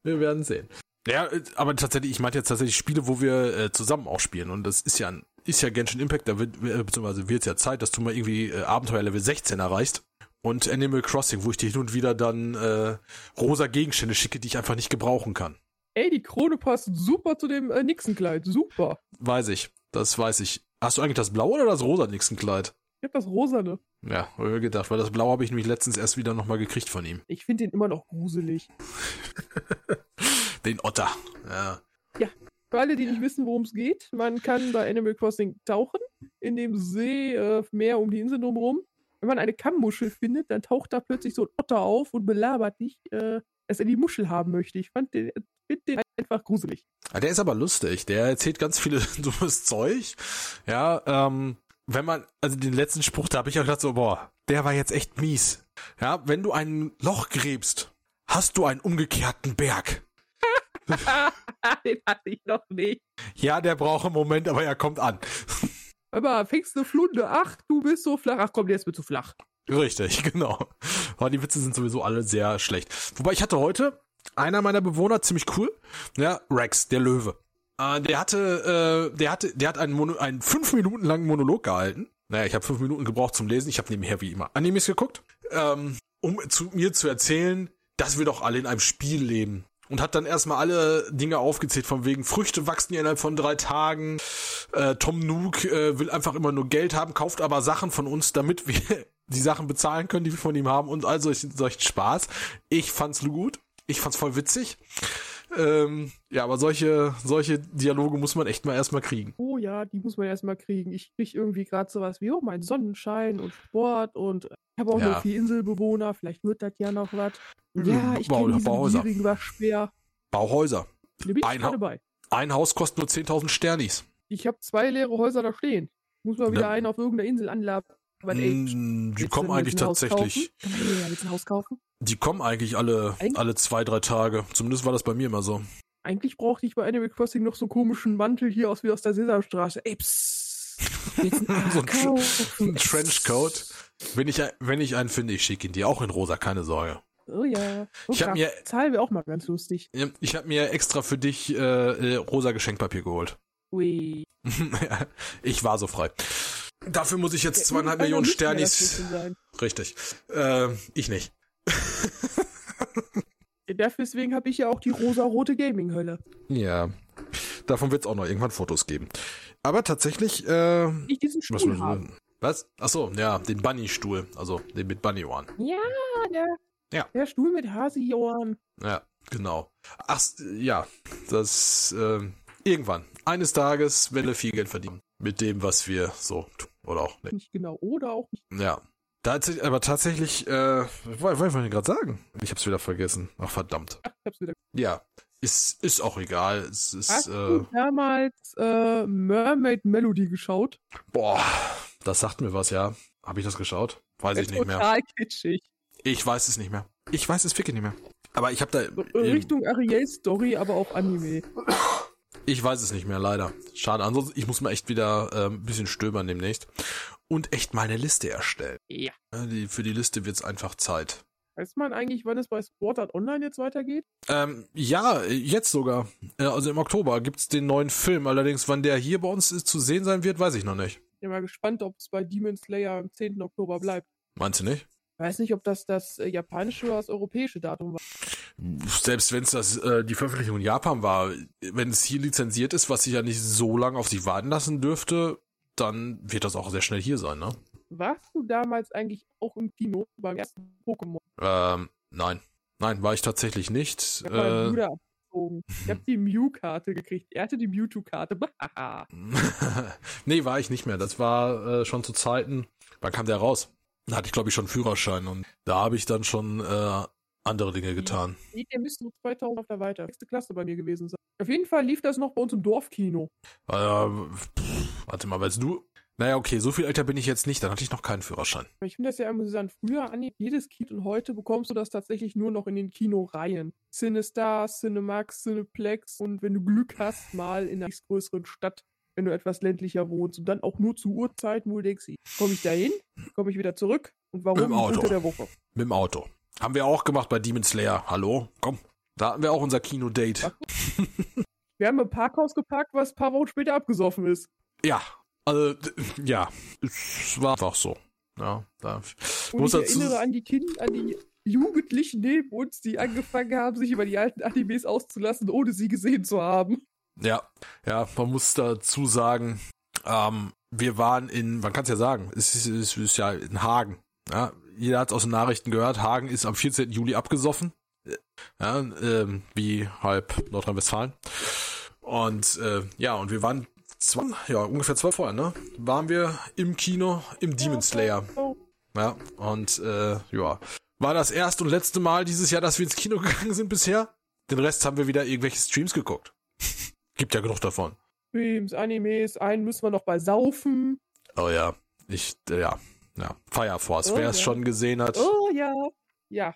wir werden sehen. Ja, äh, aber tatsächlich, ich meinte jetzt tatsächlich Spiele, wo wir äh, zusammen auch spielen. Und das ist ja ein, ist ja Genshin Impact, da wird, äh, beziehungsweise wird es ja Zeit, dass du mal irgendwie äh, Abenteuer Level 16 erreichst. Und Animal Crossing, wo ich dir hin und wieder dann äh, rosa Gegenstände schicke, die ich einfach nicht gebrauchen kann. Ey, die Krone passt super zu dem äh, Nixenkleid. Super. Weiß ich. Das weiß ich. Hast du eigentlich das blaue oder das rosa Nixenkleid? Ich hab das rosane. Ja, gedacht, weil das Blau habe ich nämlich letztens erst wieder nochmal gekriegt von ihm. Ich finde den immer noch gruselig. (laughs) Den Otter. Ja. Für alle, die nicht wissen, worum es geht, man kann bei Animal Crossing tauchen, in dem See, äh, Meer um die Insel drumherum. Wenn man eine Kammmuschel findet, dann taucht da plötzlich so ein Otter auf und belabert dich, äh, dass er die Muschel haben möchte. Ich fand den, find den einfach gruselig. Ah, Der ist aber lustig. Der erzählt ganz viele (laughs) dummes Zeug. Ja, ähm, wenn man, also den letzten Spruch, da habe ich auch gedacht so, boah, der war jetzt echt mies. Ja, wenn du ein Loch gräbst, hast du einen umgekehrten Berg. (laughs) den hatte ich noch nicht. Ja, der braucht einen Moment, aber er kommt an. (laughs) Aber fängst eine Flunde, ach, du bist so flach, ach komm, der ist mir zu flach. Richtig, (laughs) genau. Aber die Witze sind sowieso alle sehr schlecht. Wobei ich hatte heute einer meiner Bewohner ziemlich cool, ja, Rex, der Löwe. Äh, der hatte, äh, der hatte, der hat einen, Mono, einen fünf Minuten langen Monolog gehalten. Naja, ich habe fünf Minuten gebraucht zum Lesen. Ich habe nebenher wie immer Animes geguckt, ähm, um zu mir zu erzählen, dass wir doch alle in einem Spiel leben. Und hat dann erstmal alle Dinge aufgezählt, von wegen Früchte wachsen innerhalb von drei Tagen. Äh, Tom Nook äh, will einfach immer nur Geld haben, kauft aber Sachen von uns, damit wir (laughs) die Sachen bezahlen können, die wir von ihm haben und all solchen, solchen Spaß. Ich fand's gut. Ich fand's voll witzig. Ähm, ja, aber solche, solche Dialoge muss man echt mal erstmal kriegen. Oh ja, die muss man erstmal kriegen. Ich krieg irgendwie gerade sowas wie, oh, mein Sonnenschein und Sport und ich habe auch Ja. noch vier Inselbewohner, vielleicht wird das ja noch was. Mhm, Ja, ich kenne diesen Bauhäuser. gierigen Waschbär. Bauhäuser. Da bin ich Ein gerade Hau- bei. Ein Haus kostet nur 10.000 Sternis. Ich habe zwei leere Häuser da stehen. Muss mal wieder Ja. einen auf irgendeiner Insel anlabern. Aber ey, Mm, Die kommen eigentlich tatsächlich? Kann man hier jetzt ein Haus kaufen? Die kommen eigentlich alle, Eigentlich- alle zwei, drei Tage. Zumindest war das bei mir immer so. Eigentlich brauchte ich bei Animal Crossing noch so einen komischen Mantel hier aus wie aus der Sesamstraße. Ey, psst. (laughs) So ein Tr-? (laughs) Ein Trenchcoat. Wenn ich, wenn ich einen finde, ich schicke ihn dir. Auch in rosa, keine Sorge. Oh ja. Oh, Ich hab mir- Zahl wäre auch mal ganz lustig. Ich habe mir extra für dich äh, äh, rosa Geschenkpapier geholt. (laughs) Ui. ich war so frei. Dafür muss ich jetzt zweieinhalb Millionen Sternis. Richtig. Äh, ich nicht. (laughs) Deswegen habe ich ja auch die rosa-rote Gaming-Hölle. Ja. Davon wird es auch noch irgendwann Fotos geben. Aber tatsächlich, äh, Ich diesen was, Stuhl haben. was? Ach so, ja, den Bunny-Stuhl. Also den mit Bunny-Ohren. Ja, der, Ja. der Stuhl mit Hasi-Ohren. Ja, genau. Ach, s- ja, das, ähm, irgendwann. Eines Tages werden wir viel Geld verdienen. Mit dem, was wir so tun. Oder auch nicht. Nicht genau. Oder auch nicht. Ja. Tatsächlich, aber tatsächlich, äh, was wollte ich gerade sagen? Ich hab's wieder vergessen. Ach, verdammt. Ach, ich hab's wieder. Ja. Ist, ist auch egal. Es Hast ist, äh, du damals äh, Mermaid Melody geschaut? boah, das sagt mir was, ja. Habe ich das geschaut? Weiß ich nicht mehr. Total kitschig. Ich weiß es nicht mehr. Ich weiß es wirklich nicht mehr. Aber ich habe da, äh, Richtung Ariel-Story, aber auch Anime. Ich weiß es nicht mehr, leider. Schade. Ansonsten, ich muss mal echt wieder äh, ein bisschen stöbern demnächst. Und echt mal eine Liste erstellen. Ja. Die, für die Liste wird's einfach Zeit. Weiß man eigentlich, wann es bei Sport Art Online jetzt weitergeht? Ähm, ja, jetzt sogar. Äh, Also im Oktober gibt's den neuen Film. Allerdings, wann der hier bei uns ist, zu sehen sein wird, weiß ich noch nicht. Ich bin mal gespannt, ob es bei Demon Slayer am 10. Oktober bleibt. Meinst du nicht? Ich weiß nicht, ob das das äh, japanische oder das europäische Datum war. Selbst wenn es das äh, die Veröffentlichung in Japan war, wenn es hier lizenziert ist, was sich ja nicht so lange auf sich warten lassen dürfte, dann wird das auch sehr schnell hier sein, ne? Warst du damals eigentlich auch im Kino beim ersten Pokémon? Ähm, nein. Nein, war ich tatsächlich nicht. Ich hab Äh, Bruder abgezogen. Ich hab die (laughs) Mew-Karte gekriegt. Er hatte die Mewtwo-Karte. (laughs) Nee, war ich nicht mehr. Das war äh, schon zu Zeiten. Wann kam der raus? Da hatte ich, glaube ich, schon Führerschein und da habe ich dann schon äh, andere Dinge getan. Nee, der müsste so 2000 auf der weiter. Sechste Klasse bei mir gewesen sein. Auf jeden Fall lief das noch bei uns im Dorfkino. Äh, pff, warte mal, weißt du, Naja, okay, so viel älter bin ich jetzt nicht, dann hatte ich noch keinen Führerschein. Ich finde das ja amüsant. Früher, an jedes Kino und heute bekommst du das tatsächlich nur noch in den Kinoreihen. Cinestar, Cinemax, Cineplex und wenn du Glück hast, mal in einer größeren Stadt, wenn du etwas ländlicher wohnst und dann auch nur zu Uhrzeiten, wo du denkst, komme ich da hin, komme ich wieder zurück und warum Mit dem Auto. unter der Woche? Mit dem Auto. Haben wir auch gemacht bei Demon Slayer. Hallo? Komm. Da hatten wir auch unser Kino-Date. Wir haben im Parkhaus geparkt, was ein paar Wochen später abgesoffen ist. Ja. Also, ja. Es war einfach so. Ja, da. Ich Und muss ich erinnere an die Kinder, an die Jugendlichen neben uns, die angefangen haben, sich über die alten Animes auszulassen, ohne sie gesehen zu haben. ja, ja, man muss dazu sagen, ähm, wir waren in, man kann es ja sagen, es ist, es ist ja in Hagen. Ja, jeder hat es aus den Nachrichten gehört, Hagen ist am 14. Juli abgesoffen. Ja, ähm, wie halb Nordrhein-Westfalen. Und äh, ja, und wir waren zwei, ja, ungefähr zwei vorher, ne? Waren wir im Kino im Demon Slayer. Ja, und äh, ja. War das erste und letzte Mal dieses Jahr, dass wir ins Kino (laughs) gegangen sind bisher? Den Rest haben wir wieder irgendwelche Streams geguckt. Gibt ja genug davon. Streams, Animes, einen müssen wir noch bei Saufen. Oh ja. Ich, äh, ja. Ja. Fire Force, Oh wer es ja. schon gesehen hat. Oh ja. Ja.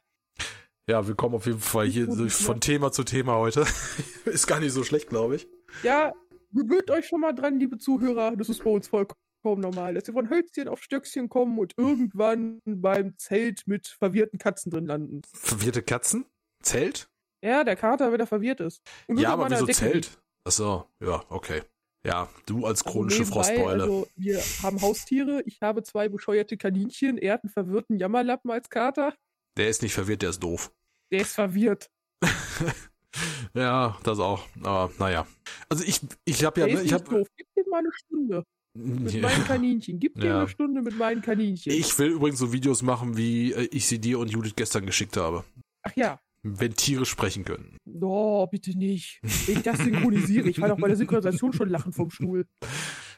Ja, wir kommen auf jeden Fall hier von Thema zu Thema heute. (laughs) Ist gar nicht so schlecht, glaube ich. Ja, gewöhnt euch schon mal dran, liebe Zuhörer. Das ist bei uns vollkommen normal, dass wir von Hölzchen auf Stöckchen kommen und irgendwann beim Zelt mit verwirrten Katzen drin landen. Verwirrte Katzen? Zelt? Ja, der Kater wieder verwirrt ist. Ja, aber wieso Decke Zelt? liegt. Ach so, ja, okay. Ja, du als Also chronische nebenbei, Frostbeule. Also wir haben Haustiere. Ich habe zwei bescheuerte Kaninchen. Er hat einen verwirrten Jammerlappen als Kater. Der ist nicht verwirrt, der ist doof. Der ist verwirrt. (laughs) Ja, das auch. Aber naja. Also ich, ich habe ja, ne, ich habe. Gib dem mal eine Stunde mit meinen Kaninchen. Gib dir Ja. eine Stunde mit meinen Kaninchen. Ich will übrigens so Videos machen, wie äh, ich sie dir und Judith gestern geschickt habe. Ach ja. Wenn Tiere sprechen können. Oh, bitte nicht. Ich das synchronisiere, ich fall auch bei der Synchronisation schon lachen vom Stuhl.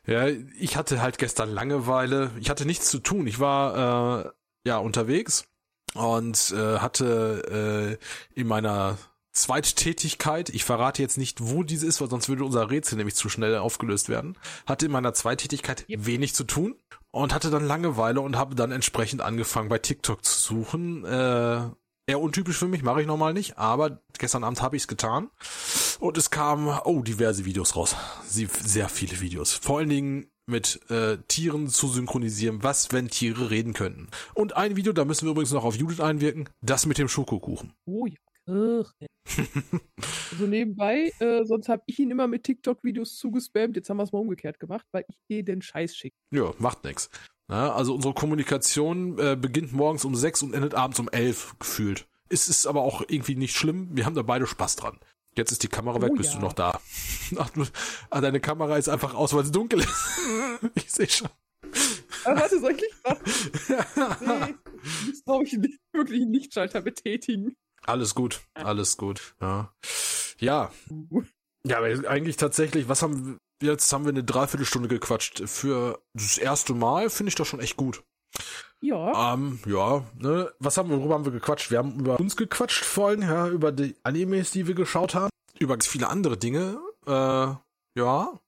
Ja, ich hatte halt gestern Langeweile. Ich hatte nichts zu tun. Ich war äh, ja unterwegs und äh, hatte äh, in meiner Zweittätigkeit, ich verrate jetzt nicht, wo diese ist, weil sonst würde unser Rätsel nämlich zu schnell aufgelöst werden, hatte in meiner Zweittätigkeit Yep. wenig zu tun und hatte dann Langeweile und habe dann entsprechend angefangen bei TikTok zu suchen. Äh, eher untypisch für mich, mache ich normal nicht, aber gestern Abend habe ich es getan und es kamen, oh, diverse Videos raus. Sie, sehr viele Videos. Vor allen Dingen mit äh, Tieren zu synchronisieren, was, wenn Tiere reden könnten. Und ein Video, da müssen wir übrigens noch auf Judith einwirken, das mit dem Schokokuchen. Oh ja. (laughs) So nebenbei, äh, sonst habe ich ihn immer mit TikTok-Videos zugespammt. Jetzt haben wir es mal umgekehrt gemacht, weil ich eh den Scheiß schicke. Ja, macht nix. Ja, also unsere Kommunikation äh, beginnt morgens um sechs und endet abends um elf gefühlt. Es ist aber auch irgendwie nicht schlimm. Wir haben da beide Spaß dran. Jetzt ist die Kamera weg, Oh bist ja. du noch da? (laughs) Ach, du, ah, deine Kamera ist einfach aus, weil es dunkel ist. (laughs) ich sehe schon. Aber warte, soll ich Licht machen? Nee, jetzt brauche ich wirklich einen Lichtschalter betätigen. Alles gut, alles gut. Ja, ja, ja aber eigentlich tatsächlich, was haben wir, jetzt haben wir eine Dreiviertelstunde gequatscht. Für das erste Mal finde ich das schon echt gut. Ja, Ähm, ja, ne, was haben wir, worüber haben wir gequatscht? Wir haben über uns gequatscht vorhin, ja, über die Animes, die wir geschaut haben, über viele andere Dinge, äh, ja.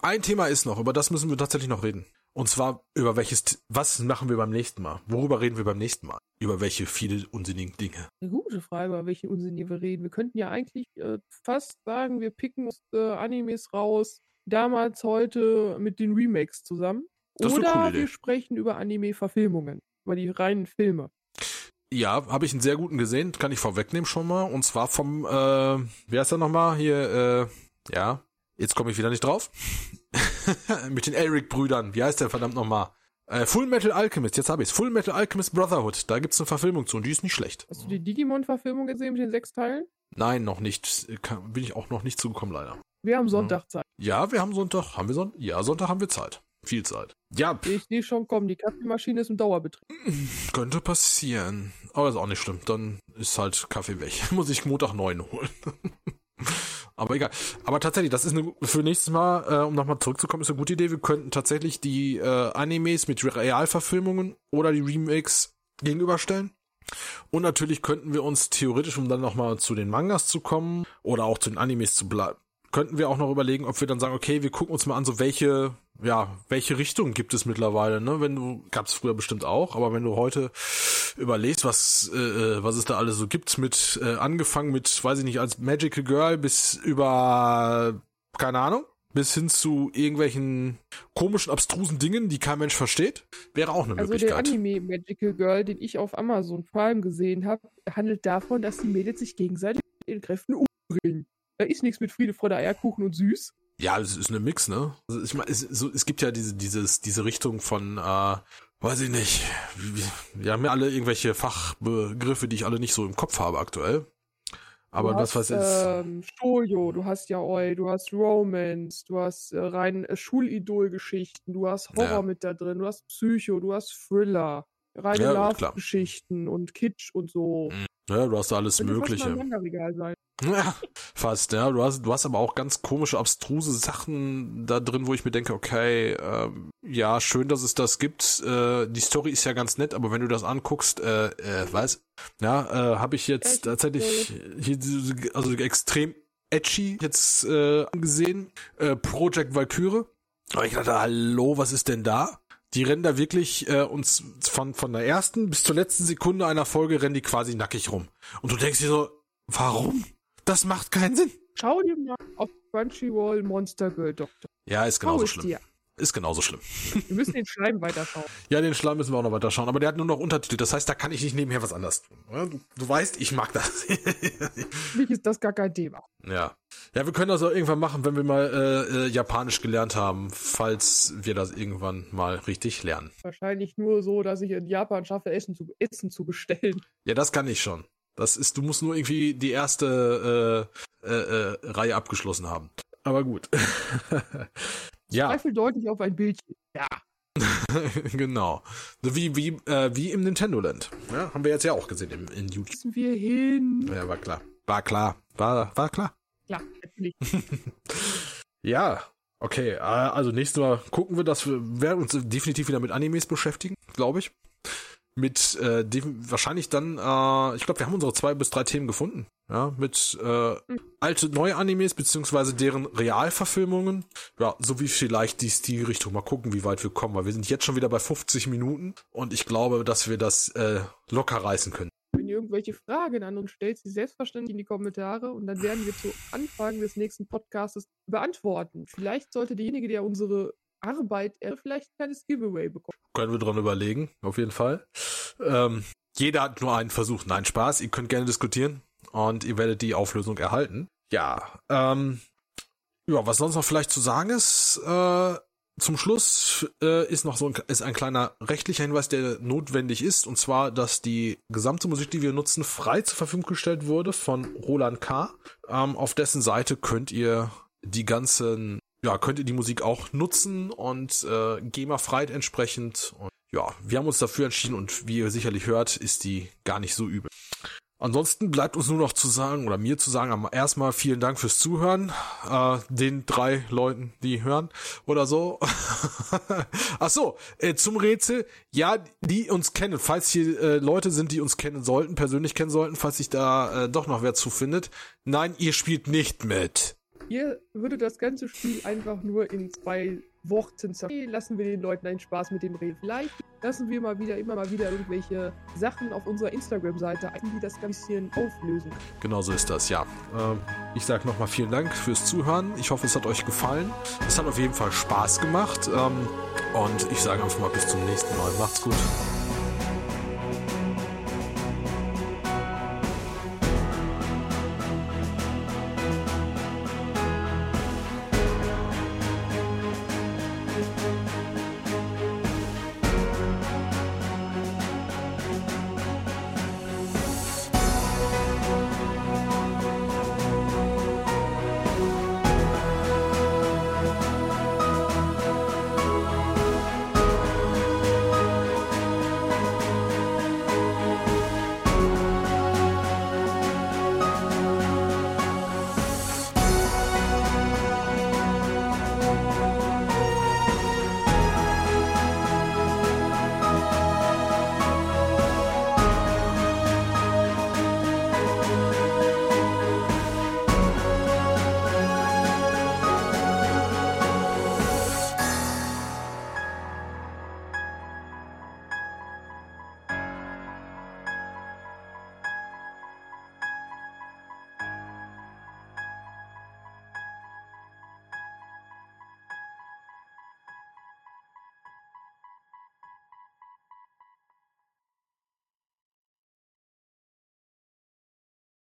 Ein Thema ist noch, über das müssen wir tatsächlich noch reden. Und zwar über welches, was machen wir beim nächsten Mal? Worüber reden wir beim nächsten Mal? Über welche viele unsinnigen Dinge? eine gute Frage, über welchen Unsinn hier wir reden. Wir könnten ja eigentlich äh, fast sagen, wir picken uns äh, Animes raus, damals, heute mit den Remakes zusammen. Das ist Oder wir sprechen über Anime-Verfilmungen, über die reinen Filme. Ja, habe ich einen sehr guten gesehen, kann ich vorwegnehmen schon mal. Und zwar vom, äh, wie heißt er nochmal? Hier, äh, ja, jetzt komme ich wieder nicht drauf. (laughs) Mit den Eric-Brüdern. Wie heißt der verdammt nochmal? Äh, Full Metal Alchemist, jetzt habe ich's. Full Metal Alchemist Brotherhood. Da gibt's eine Verfilmung zu und die ist nicht schlecht. Hast du die Digimon-Verfilmung gesehen mit den sechs Teilen? Nein, noch nicht. Kann, bin ich auch noch nicht zugekommen, leider. Wir haben Sonntag Zeit. Ja, wir haben Sonntag. Haben wir Sonntag? Ja, Sonntag haben wir Zeit. Viel Zeit. Ja, Ich sehe schon kommen, die Kaffeemaschine ist im Dauerbetrieb. (laughs) könnte passieren. Aber ist auch nicht schlimm. Dann ist halt Kaffee weg. (laughs) Muss ich Montag neun holen. Aber egal. Aber tatsächlich, das ist eine, für nächstes Mal, äh, um nochmal zurückzukommen, ist eine gute Idee. Wir könnten tatsächlich die äh, Animes mit Realverfilmungen oder die Remakes gegenüberstellen. Und natürlich könnten wir uns theoretisch, um dann nochmal zu den Mangas zu kommen oder auch zu den Animes zu bleiben, könnten wir auch noch überlegen, ob wir dann sagen, okay, wir gucken uns mal an, so welche, ja, welche Richtung gibt es mittlerweile, ne? Wenn du, gab es früher bestimmt auch, aber wenn du heute überlegst, was, äh, äh, was es da alles so gibt, mit äh, angefangen mit, weiß ich nicht, als Magical Girl bis über, keine Ahnung, bis hin zu irgendwelchen komischen, abstrusen Dingen, die kein Mensch versteht, wäre auch eine Also der Möglichkeit. Anime Magical Girl, den ich auf Amazon Prime gesehen habe, handelt davon, dass die Mädels sich gegenseitig mit ihren Kräften umbringen. Da ist nichts mit Friede, Freude, Eierkuchen und süß. Ja, es ist eine Mix, ne? Also ich meine, es, so, es gibt ja diese, dieses, diese Richtung von, äh, weiß ich nicht, wir, haben ja alle irgendwelche Fachbegriffe, die ich alle nicht so im Kopf habe aktuell. Aber du das, was hast, ist. ähm, Shoujo, du hast Yaoi, du hast Romance, du hast äh, rein äh, Schulidol-Geschichten, du hast Horror Ja. mit da drin, du hast Psycho, du hast Thriller, reine Ja. Love-Geschichten und Kitsch und so. Ja, du hast da alles Könnte fast Mögliche. sein. Ja, fast, ja. Du hast, du hast aber auch ganz komische, abstruse Sachen da drin, wo ich mir denke, okay, ähm, ja, schön, dass es das gibt. Äh, die Story ist ja ganz nett, aber wenn du das anguckst, äh, äh, weiß, ja, äh, habe ich jetzt tatsächlich hier also extrem edgy jetzt äh, angesehen. Äh, Project Valkyrie. Aber ich dachte, hallo, was ist denn da? Die rennen da wirklich äh, uns von, von der ersten bis zur letzten Sekunde einer Folge rennen die quasi nackig rum. Und du denkst dir so, warum? Das macht keinen Sinn. Schau dir mal auf Crunchyroll Monster Girl Doctor. Ja, ist Schau genauso es schlimm. dir. Ist genauso schlimm. Wir müssen den Schleim weiterschauen. Ja, den Schlamm müssen wir auch noch weiter schauen, aber der hat nur noch Untertitel. Das heißt, da kann ich nicht nebenher was anderes tun. Du, du weißt, ich mag das. Für mich ist das gar kein Thema. ja. Ja, wir können das auch irgendwann machen, wenn wir mal äh, äh, Japanisch gelernt haben, falls wir das irgendwann mal richtig lernen. Wahrscheinlich nur so, dass ich in Japan schaffe, Essen zu, Essen zu bestellen. Ja, das kann ich schon. Das ist, du musst nur irgendwie die erste äh, äh, äh, Reihe abgeschlossen haben. Aber gut. (laughs) ja, Zweifel deutlich auf ein Bildchen. Ja. (laughs) genau. So Wie, wie, äh, wie im Nintendo Land. Ja, haben wir jetzt ja auch gesehen im, in YouTube. Müssen wir hin? Ja, war klar. War klar. War, war klar. Ja, natürlich. (laughs) Ja, okay. äh, Also nächstes Mal gucken wir, dass wir werden uns definitiv wieder mit Animes beschäftigen, glaube ich. Mit äh, dem, wahrscheinlich dann, äh, ich glaube, wir haben unsere zwei bis drei Themen gefunden. Ja, mit äh, alte, neue Animes, beziehungsweise deren Realverfilmungen. Ja, so wie vielleicht die Stilrichtung. Mal gucken, wie weit wir kommen, weil wir sind jetzt schon wieder bei 50 Minuten und ich glaube, dass wir das äh, locker reißen können. Wenn ihr irgendwelche Fragen an uns stellt, sie selbstverständlich in die Kommentare und dann werden wir zu Anfang des nächsten Podcasts beantworten. Vielleicht sollte derjenige, der unsere Arbeit, er vielleicht ein kleines Giveaway bekommen. Können wir dran überlegen, auf jeden Fall. Ähm, jeder hat nur einen Versuch. Nein, Spaß. Ihr könnt gerne diskutieren und ihr werdet die Auflösung erhalten. Ja, ähm, ja, was sonst noch vielleicht zu sagen ist, äh, zum Schluss äh, ist noch so ein, ist ein kleiner rechtlicher Hinweis, der notwendig ist, und zwar, dass die gesamte Musik, die wir nutzen, frei zur Verfügung gestellt wurde von Roland K. Ähm, auf dessen Seite könnt ihr die ganzen, ja, könnt ihr die Musik auch nutzen und äh, GEMA-frei entsprechend. Und ja, wir haben uns dafür entschieden und wie ihr sicherlich hört, ist die gar nicht so übel. Ansonsten bleibt uns nur noch zu sagen, oder mir zu sagen, erstmal vielen Dank fürs Zuhören, äh, den drei Leuten, die hören oder so. (laughs) Ach so, äh, zum Rätsel, ja, die uns kennen, falls hier äh, Leute sind, die uns kennen sollten, persönlich kennen sollten, falls sich da äh, doch noch wer zu findet. Nein, ihr spielt nicht mit. Ihr würdet das ganze Spiel einfach nur in zwei Worten zerstellen. Lassen wir den Leuten einen Spaß mit dem Reden. Vielleicht lassen wir mal wieder, immer mal wieder irgendwelche Sachen auf unserer Instagram-Seite ein, die das Ganze auflösen. Genau so ist das, ja. Ähm, ich sage nochmal vielen Dank fürs Zuhören. Ich hoffe, es hat euch gefallen. Es hat auf jeden Fall Spaß gemacht. Ähm, und ich sage einfach mal bis zum nächsten Mal. Macht's gut.